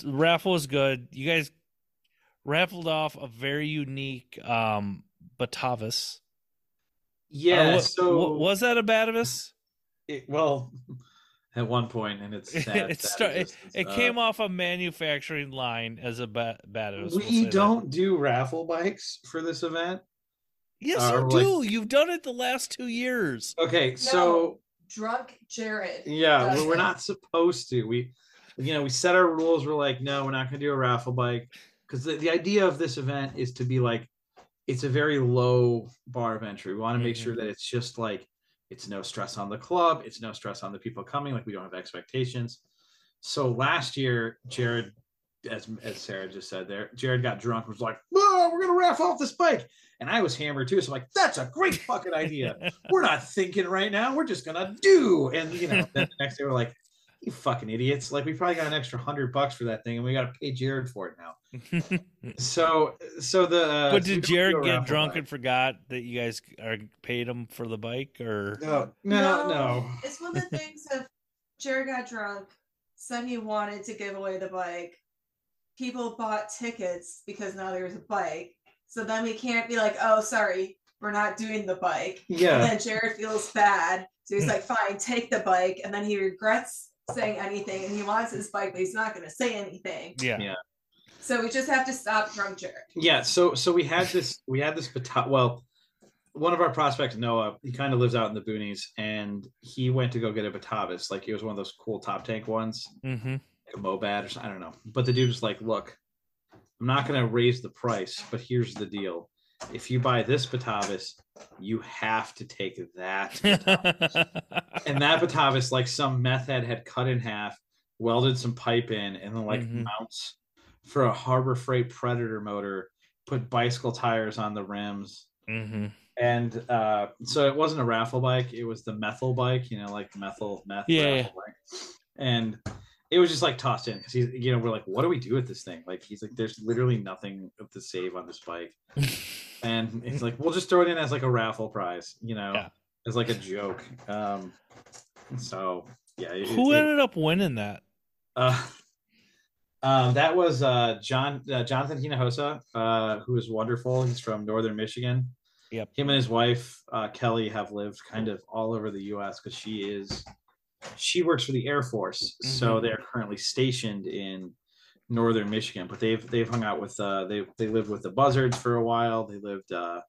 raffle was good. You guys raffled off a very unique um Batavus. Yeah. Or wa- so wa- was that a Batavus? it, well, <laughs> at one point, and it's <laughs> sad, it sad start, it, it uh, came off a manufacturing line as a ba- Batavus. we'll We that. don't do raffle bikes for this event. Yes, uh, you like- do. You've done it the last two years. Okay, so Drunk Jared. yeah, we're, we're not supposed to. We, you know, we set our rules. We're like, no, we're not going to do a raffle bike because the, the idea of this event is to be like, it's a very low bar of entry. We want to make Mhm. sure that it's just like It's no stress on the club. It's no stress on the people coming. Like we don't have expectations. So last year, Jared, as as Sarah just said there, Jared got drunk. Was like, "Oh, we're gonna raffle off this bike," and I was hammered too. So I'm like, "That's a great fucking idea." we're not thinking right now. We're just gonna do. And you know, then the next day we're like, you fucking idiots. Like we probably got an extra hundred bucks for that thing and we gotta pay Jared for it now. <laughs> so so the uh, but did don't Jared get drunk and forgot that you guys are paid him for the bike or no no no. It's one of the things of Jared got drunk, said he wanted to give away the bike. People bought tickets because now there's a bike. So then we can't be like, oh, sorry, we're not doing the bike. Yeah. And Yeah. then Jared feels bad. So he's <laughs> like, fine, take the bike. And then he regrets saying anything and he wants his bike, but he's not going to say anything. yeah. Yeah. So we just have to stop drunk Jared. Yeah, so so we had this we had this bata- well one of our prospects Noah he kind of lives out in the boonies and he went to go get a Batavus like it was one of those cool top tank ones Mm-hmm. like a Mobad or something, I don't know but the dude was like look I'm not going to raise the price but here's the deal if you buy this Batavus you have to take that <laughs> and that Batavus like some meth head had cut in half welded some pipe in and then like Mhm. mounts for a Harbor Freight Predator motor put bicycle tires on the rims mm-hmm. and uh so it wasn't a raffle bike it was the methyl bike you know like methyl meth Yeah, and it was just like tossed in because he's you know we're like what do we do with this thing like he's like there's literally nothing to save on this bike <laughs> and it's like we'll just throw it in as like a raffle prize you know Yeah. as like a joke um so yeah it- Who it- ended up winning that? uh, <laughs> um, that was uh, John uh, Jonathan Hinojosa, uh, who is wonderful. He's from Northern Michigan. Yep. Him and his wife uh, Kelly have lived kind of all over the U.S. because she is she works for the Air Force, so Mhm. they are currently stationed in Northern Michigan. But they've they've hung out with uh, they they lived with the Buzzards for a while. They lived uh,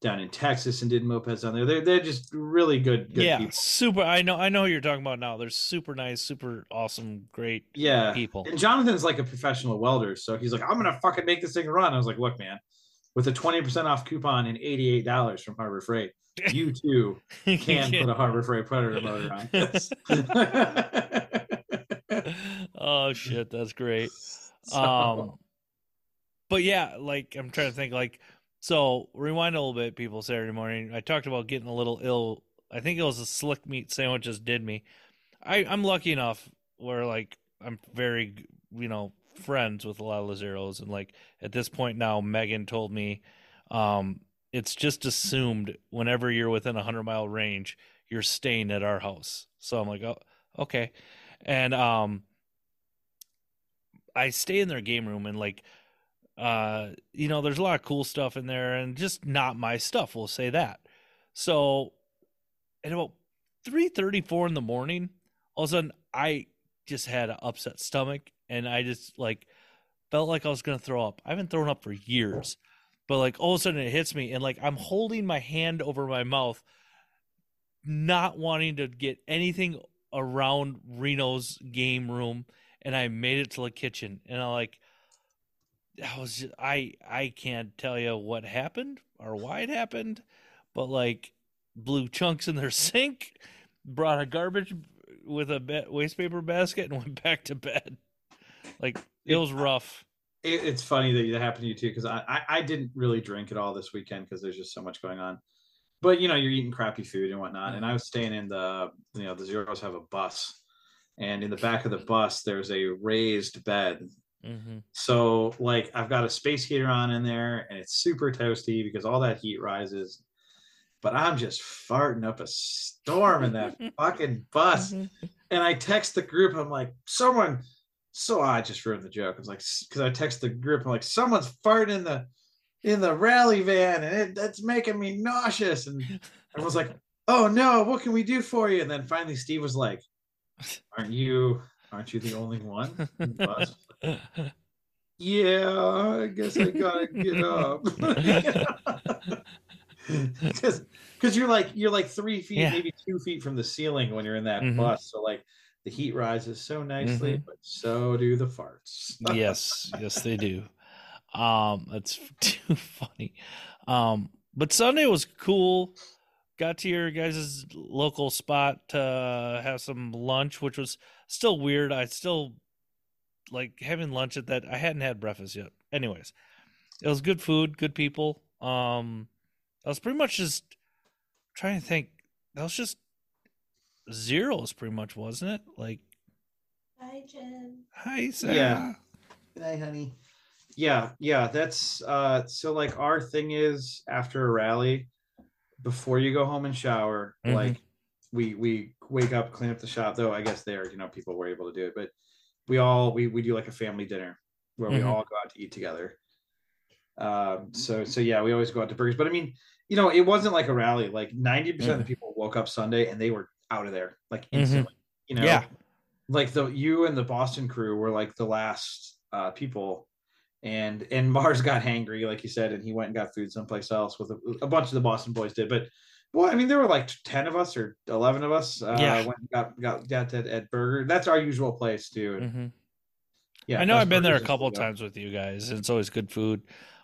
down in Texas and did mopeds down there. They're they're just really good good yeah, people. super. I know. I know who you're talking about now. They're super nice, super awesome, great Yeah. people. And Jonathan's like a professional welder, so he's like, I'm gonna fucking make this thing run. I was like, look, man, with a 20% off coupon and $88 from Harbor Freight, <laughs> you too <laughs> can put a Harbor Freight Predator <laughs> motor on this. oh shit, that's great. So, Um, but yeah, like I'm trying to think. Like, so rewind a little bit, people. Saturday morning, I talked about getting a little ill. I think it was the slick meat sandwiches did me. I I'm lucky enough where like I'm very you know friends with a lot of Lazeros, and like at this point now, Megan told me, um, it's just assumed whenever you're within a hundred mile range, you're staying at our house. So I'm like, oh, okay, and um. I stay in their game room and like uh you know there's a lot of cool stuff in there and just not my stuff we'll say that so at about 3.34 in the morning all of a sudden i just had an upset stomach and i just like felt like i was gonna throw up. I haven't thrown up for years but like all of a sudden it hits me and like i'm holding my hand over my mouth not wanting to get anything around reno's game room and I made it to the kitchen and I like I was just, I I can't tell you what happened or why it happened, but like blew chunks in their <laughs> sink, brought a garbage with a ba- waste paper basket and <laughs> went back to bed. Like it was rough. it, it's funny that that happened to you too, because I, I I didn't really drink at all this weekend because there's just so much going on. But you know, you're eating crappy food and whatnot. And I was staying in the you know the zeros have a bus, and in the back of the bus there's a raised bed hmm So like I've got a space heater on in there and it's super toasty because all that heat rises. But I'm just farting up a storm in that <laughs> fucking bus. Mm-hmm. And I text the group, I'm like, someone so I just ruined the joke. I was like, because I text the group, I'm like, someone's farting in the in the rally van and it, that's making me nauseous. And I was like, oh no, what can we do for you? And then finally Steve was like, Aren't you aren't you the only one? the bus?" <laughs> yeah, I guess I gotta get up. <laughs> <laughs> Because because you're like you're like three feet, Yeah. maybe two feet from the ceiling when you're in that Mhm. bus. So like the heat rises so nicely, Mhm. but so do the farts. <laughs> yes, yes, they do. Um, that's <laughs> too funny. Um, but Sunday was cool. got to your guys' local spot to have some lunch, which was still weird. I still like having lunch at that. I hadn't had breakfast yet. Anyways, it was good food, good people. Um, I was pretty much just trying to think. That was just zeros, pretty much, wasn't it? Like, Hi, Jen. hi, Sarah. Yeah. Hi, honey. Yeah, yeah. That's uh so like our thing is after a rally, before you go home and shower, Mhm. like we we wake up, clean up the shop, though I guess there, you know, people were able to do it, but we all we we do like a family dinner where we Mhm. all go out to eat together. Um so so yeah, we always go out to burgers. But I mean, you know, it wasn't like a rally. Like 90% of the people woke up Sunday and they were out of there like instantly. You know, Yeah. like the you and the Boston crew were like the last uh people and and Mars got hangry like you said and he went and got food someplace else with a, a bunch of the Boston boys did but well I mean there were like 10 of us or 11 of us uh Yeah. went and got got got at, at Burger that's our usual place too and, hmm yeah I know I've been there a couple times with you guys. and It's always good food.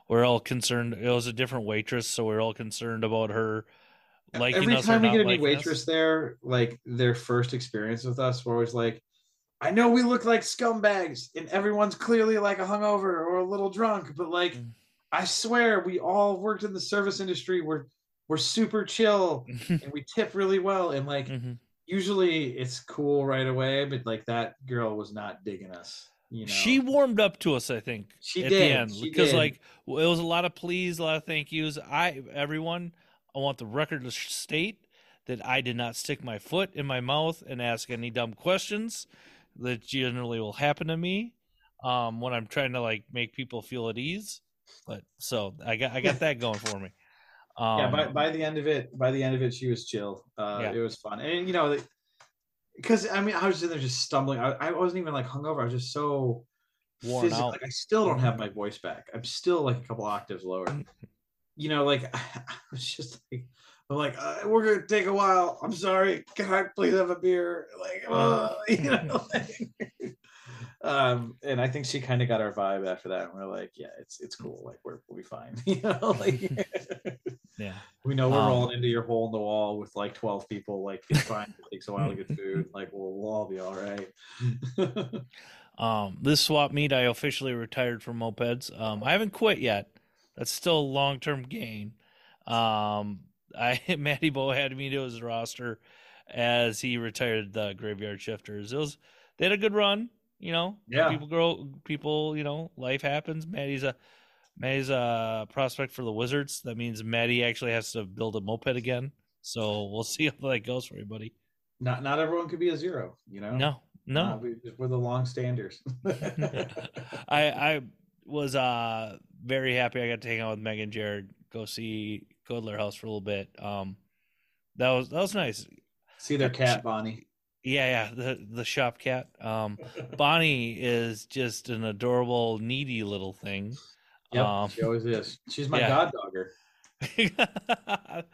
We're all concerned. It was a different waitress, so we're all concerned about her liking every time we get a new waitress us. there like their first experience with us we're always like I know we look like scumbags and everyone's clearly like a hungover or a little drunk, but like Mm. I swear we all worked in the service industry. We're we're super chill <laughs> and we tip really well. And like Mhm. usually it's cool right away, but like that girl was not digging us. You know, She warmed up to us, I think. She at did, the end she because did. like it was a lot of pleas, a lot of thank yous. I everyone, I want the record to state that I did not stick my foot in my mouth and ask any dumb questions. That generally will happen to me um, when I'm trying to like make people feel at ease. But so I got I got that <laughs> going for me. Um, yeah. By, by the end of it, by the end of it, she was chill. Uh, Yeah. It was fun, and you know, because I mean, I was in there just stumbling. I, I wasn't even like hungover. I was just so Worn out. Like I still don't have my voice back. I'm still like a couple octaves lower. you know, like <laughs> I was just like, I'm like, uh, we're gonna take a while. I'm sorry. Can I please have a beer? Like, uh, <laughs> you know. <laughs> like- um, and I think she kind of got our vibe after that. And we're like, yeah, it's it's cool. Like we're we'll be fine. <laughs> You know, like <laughs> yeah. we know we're Um, rolling into your hole in the wall with like 12 people. Like it's fine. It takes a while to get food. <laughs> Like we'll, we'll all be all right. Um, this swap meet, I officially retired from mopeds. Um, I haven't quit yet. That's still a long term gain. Um, I Matty Bo had me to his roster as he retired the graveyard shifters. It was they had a good run. You know, Yeah. People grow. People, you know, life happens. Matty's a Matty's a prospect for the Wizards. That means Matty actually has to build a moped again. So we'll see how that goes for everybody. not not everyone could be a zero. You know. No, no. Uh, we, we're the long standers. <laughs> I I was uh very happy I got to hang out with Megan Jared, go see to house for a little bit. Um that was that was nice. See their cat, Bonnie. Yeah, yeah, the the shop cat. Um Bonnie is just an adorable, needy little thing. Yep, Um, she always is. She's my yeah. god dogger. <laughs>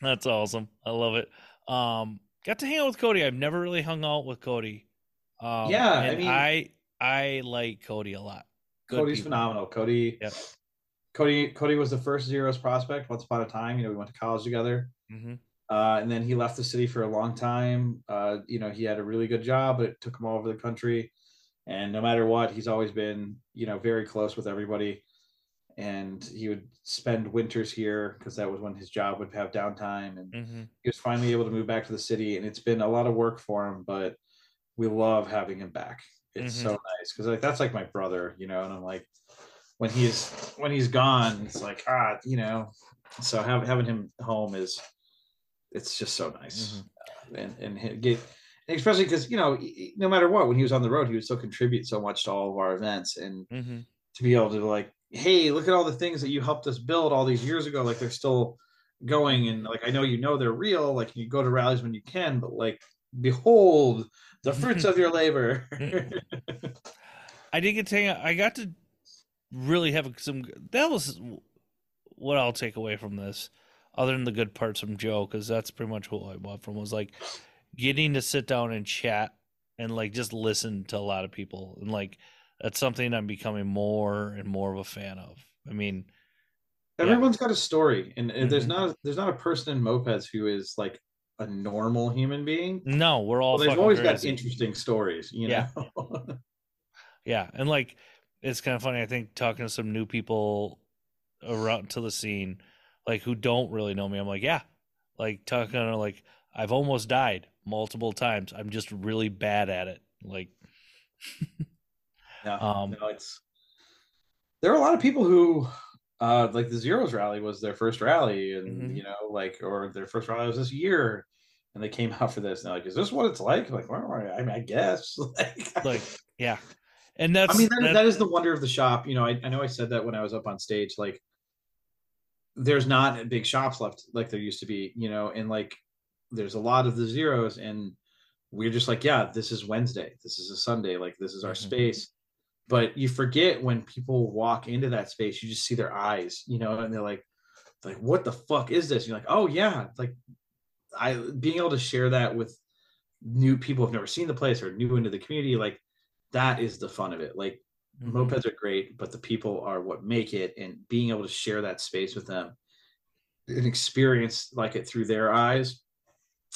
That's awesome. I love it. Um got to hang out with Cody. I've never really hung out with Cody. Um Yeah, I mean- I I like Cody a lot. Good Cody's people. phenomenal. Cody. Yep. Cody. Cody was the first zeros prospect once upon a time. You know, we went to college together, hmm uh, and then he left the city for a long time. Uh, you know, he had a really good job, but it took him all over the country. And no matter what, he's always been, you know, very close with everybody. And he would spend winters here because that was when his job would have downtime. And hmm he was finally able to move back to the city and it's been a lot of work for him but we love having him back it's Mhm. so nice because like that's like my brother you know and i'm like when he's when he's gone it's like ah you know so have, having him home is it's just so nice and and he- get especially because you know no matter what when he was on the road he would still contribute so much to all of our events and hmm to be able to like hey look at all the things that you helped us build all these years ago like they're still going and like i know you know they're real like you go to rallies when you can but like behold the fruits of <laughs> your labor <laughs> I did get to hang out. I got to really have some. That was what I'll take away from this, other than the good parts from Joe, because that's pretty much who I bought from. Was like getting to sit down and chat and like just listen to a lot of people, and like that's something I'm becoming more and more of a fan of. I mean, Everyone's got a story, and, and there's mm-hmm. not there's not a person in mopeds who is like a normal human being. No, we're all Well, they've always got interesting stories, you Yeah. know. <laughs> Yeah, and like it's kind of funny. I think talking to some new people around to the scene, like who don't really know me, I'm like, yeah, like talking like I've almost died multiple times. I'm just really bad at it. Like, <laughs> yeah, Um, no, it's there are a lot of people who uh like the Zeros rally was their first rally, and Mhm. you know, like or their first rally was this year, and they came <laughs> out for this. And they're like, is this what it's like? I'm Like, well, I mean, I guess. <laughs> like, like yeah, and that's I mean, that, that- that is the wonder of the shop. You know, I, I know I said that when I was up on stage. Like, there's not big shops left like there used to be. You know, and like there's a lot of the zeros, and we're just like, yeah, this is Wednesday. This is a Sunday. Like, this is our Mhm. space. But you forget when people walk into that space, you just see their eyes. You know, and they're like, like, what the fuck is this? You're like, oh yeah, like I being able to share that with new people who've never seen the place or new into the community, like that is the fun of it. Like Mhm. mopeds are great, but the people are what make it, and being able to share that space with them and experience like it through their eyes,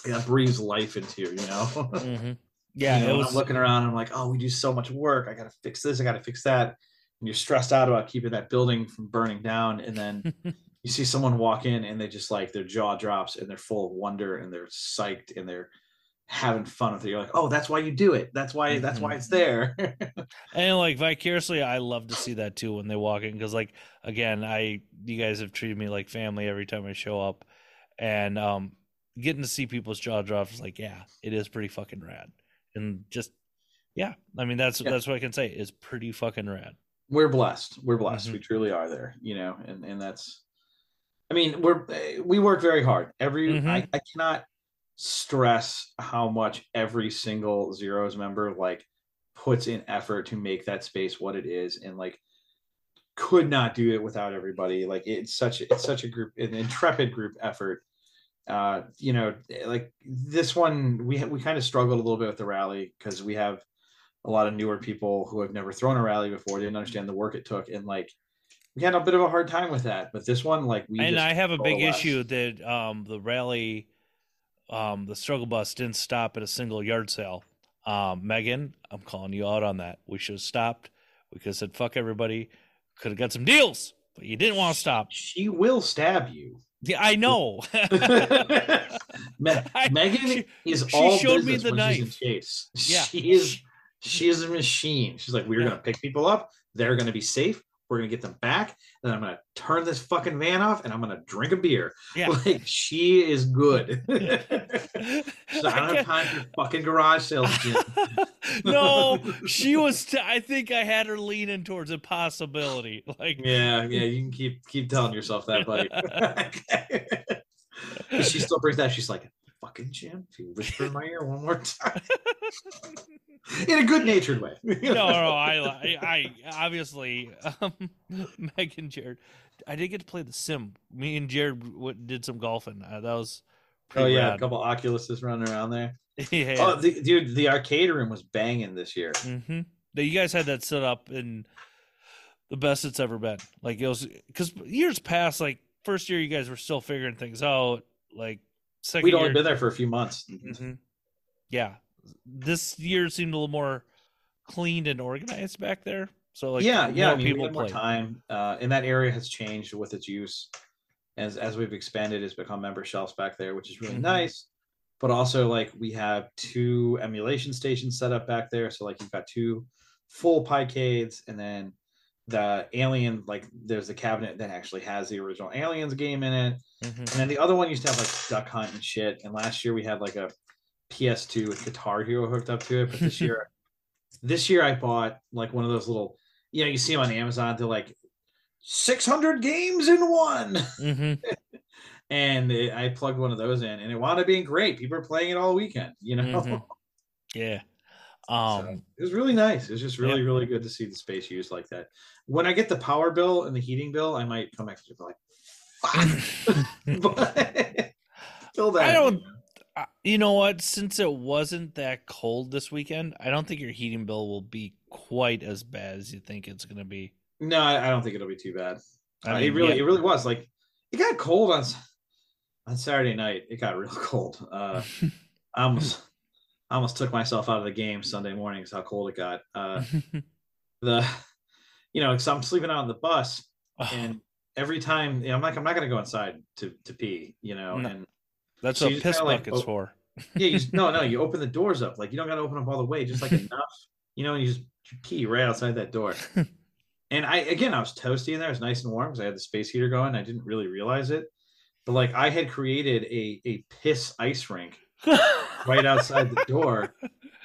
that breathes life into you. You know. <laughs> Mhm. Yeah, You know, it was I'm looking around. I'm like, oh, we do so much work. I got to fix this. I got to fix that. And you're stressed out about keeping that building from burning down, and then <laughs> you see someone walk in and they just like their jaw drops and they're full of wonder and they're psyched and they're having fun with it. You're like, oh, that's why you do it. That's why. That's why it's there. <laughs> And like vicariously, I love to see that too when they walk in because, like, again, I you guys have treated me like family every time I show up, and um, getting to see people's jaw drops is like, yeah, it is pretty fucking rad, and just yeah, I mean that's Yeah. that's what I can say is pretty fucking rad. we're blessed. We're blessed. Mhm. We truly are there. You know, and and that's. I mean, we're we work very hard. Every Mhm. I, I cannot stress how much every single zeros member like puts in effort to make that space what it is and like could not do it without everybody like it's such it's such a group an intrepid group effort uh you know like this one we we kind of struggled a little bit with the rally because we have a lot of newer people who have never thrown a rally before didn't understand the work it took and like we had a bit of a hard time with that but this one like we and I have a big coalesced. issue that um the rally, um the struggle bus didn't stop at a single yard sale. Um, Megan, I'm calling you out on that. We should have stopped. We could have said fuck everybody. Could have got some deals, but you didn't want to stop. she will stab you Yeah, I know. <laughs> <laughs> Me- I- Megan she- is she all showed me the when she's in chase. Yeah. she is. She is a machine. She's like, we're Yeah. gonna pick people up. They're gonna be safe. We're gonna get them back. Then I'm gonna turn this fucking van off, and I'm gonna drink a beer. Yeah. <laughs> Like she is good. Like, I don't I have time for fucking garage sales. <laughs> No, <laughs> she was. T- I think I had her leaning towards a possibility. Like, yeah, yeah. You can keep keep telling yourself that, buddy. She still brings that. She's like, fucking Jim, if you whisper in my ear one more time. <laughs> in a good natured way. no, no, I, I, I obviously, um, <laughs> Meg and Jared. I did get to play the sim. Me and Jared did some golfing. Uh, that was Oh yeah, a couple Oculuses running around there. <laughs> yeah. Oh, the, dude, the arcade room was banging this year. Mm-hmm. You guys had that set up in the best it's ever been. Like it was because years past, like first year, you guys were still figuring things out. Like 2nd We'd year, only been there for a few months. Mhm. yeah, this year seemed a little more cleaned and organized back there. So like yeah, yeah. I mean, people more time, uh, and that area has changed with its use as as we've expanded. It's become member shelves back there, which is really Mhm. nice. But also, like, we have two emulation stations set up back there. So, like, you've got two full Picades, and then the Alien, like, there's a cabinet that actually has the original Aliens game in it. Mhm. And then the other one used to have like Duck Hunt and shit. And last year we had like a PS2 with Guitar Hero hooked up to it. But this <laughs> year, this year I bought like one of those little, you know, you see them on Amazon. They're like 600 games in one. Mhm. <laughs> And it, I plugged one of those in, and it wound up being great. People are playing it all weekend. You know, Mhm. <laughs> Yeah. So, Um. it was really nice. It was just really, really good to see the space used like that. When I get the power bill and the heating bill, I might come back to be like, fuck. but till then, I don't- Uh, you know what? Since it wasn't that cold this weekend, I don't think your heating bill will be quite as bad as you think it's going to be. No, I don't think it'll be too bad. Uh, I it mean, really, yeah. it really was like it got cold on on Saturday night. It got real cold. Uh, <laughs> I almost, I almost took myself out of the game Sunday morning. how cold it got. Uh, <laughs> the, you know, because I'm sleeping out on the bus, Oh, and every time you know, I'm like, I'm not gonna go inside to to pee, you know, No. and That's so what piss kinda, like, oh, for. <laughs> yeah, you just, no, no, you <laughs> open the doors up, like you don't gotta open up all the way, just like enough, you know, and you just pee right outside that door. and I again, I was toasty in there, it was nice and warm because I had the space heater going. I didn't really realize it, but like I had created a a piss ice rink right outside the door.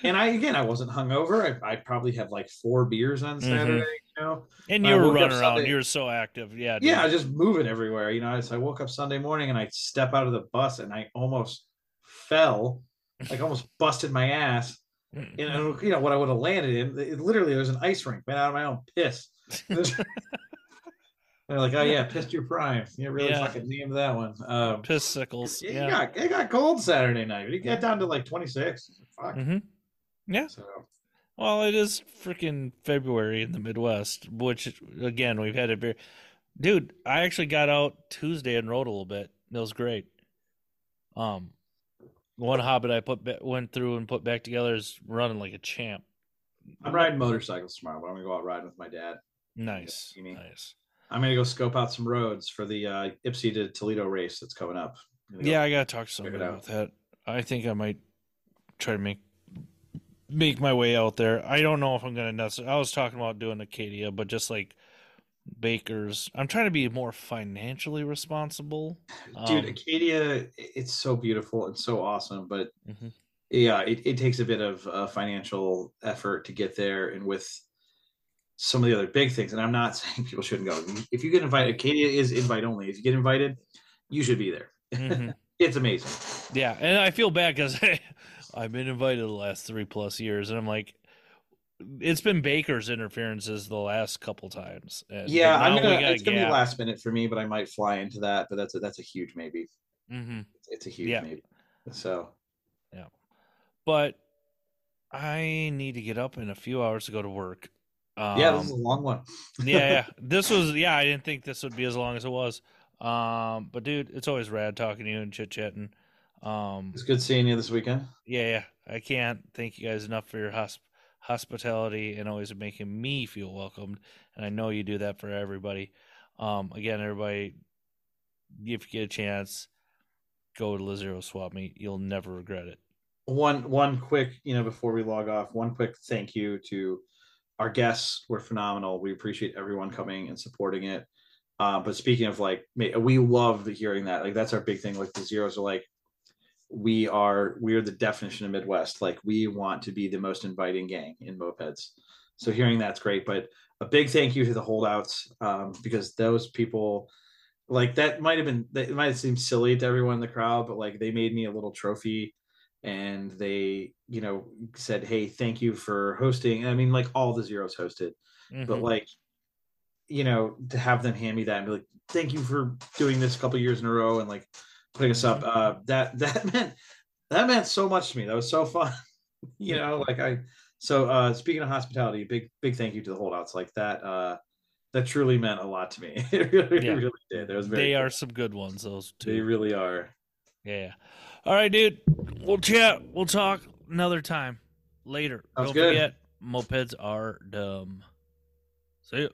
And I again, I wasn't hungover. I, I probably had like four beers on Mhm. Saturday, you know. and you were running around. You were so active. Yeah. Yeah, I was just moving everywhere. You know, so I woke up Sunday morning and I step out of the bus and I almost fell, like almost busted my ass. And uh, you know what I would have landed in? It literally was an ice rink made out of my own piss. <laughs> <laughs> They're like, oh yeah, pissed your prime. You really Yeah. fucking named that one. Um, Piss sickles. it Yeah. got it got cold Saturday night. But it got down to like 26. Fuck. hmm Yeah. So Well, it is freaking February in the Midwest, which again we've had a very. Dude, I actually got out Tuesday and rode a little bit. It was great. Um, one hobbit I put went through and put back together is running like a champ. I'm riding motorcycles tomorrow, but I'm gonna go out riding with my dad. Nice, nice. I'm gonna go scope out some roads for the uh, Ypsi to Toledo race that's coming up. Go- Yeah, I gotta talk to somebody about that. I think I might try to make make my way out there. I don't know if I'm gonna nuts. I was talking about doing Acadia, but just like bakers, I'm trying to be more financially responsible. dude Um, acadia it's so beautiful and so awesome but Mhm. yeah it, it takes a bit of uh, financial effort to get there and with some of the other big things and i'm not <laughs> saying people shouldn't go if you get invited acadia is invite only if you get invited you should be there mhm. <laughs> it's amazing Yeah, and I feel bad because <laughs> I've been invited the last three plus years, and I'm like, it's been Baker's interferences the last couple times. And, yeah i'm gonna it's gonna be last minute for me but i might fly into that but that's a that's a huge maybe Mhm. it's a huge Yeah. maybe so yeah, But I need to get up in a few hours to go to work. Um, yeah this is a long one <laughs> yeah, yeah. This was yeah. I didn't think this would be as long as it was. Um, but dude, it's always rad talking to you and chit chatting. Um, it's good seeing you this weekend yeah, yeah. I can't thank you guys enough for your hosp- hospitality and always making me feel welcomed. And I know you do that for everybody. Um, again, everybody, if you get a chance, go to Lazero Swap Meet. You'll never regret it. one one quick you know before we log off one quick thank you to our guests were phenomenal. We appreciate everyone coming and supporting it. Uh, but speaking of like we love hearing that like that's our big thing like the zeros are like we are we are the definition of midwest. Like we want to be the most inviting gang in mopeds. So hearing that's great but a big thank you to the holdouts um, because those people like that might have been that it might have seemed silly to everyone in the crowd but like they made me a little trophy and they you know said hey thank you for hosting i mean like all the zeros hosted but Mhm. like you know to have them hand me that and be like thank you for doing this a couple years in a row and like putting us up uh that <laughs> that meant that meant so much to me that was so fun <laughs> you know like i so uh speaking of hospitality big big thank you to the holdouts like that uh that truly meant a lot to me <laughs> it really, Yeah. really did it was very they cool. are some good ones. Those two. they really are Yeah. All right, dude. We'll chat. We'll talk another time later. Sounds Don't good. forget, mopeds are dumb. See ya.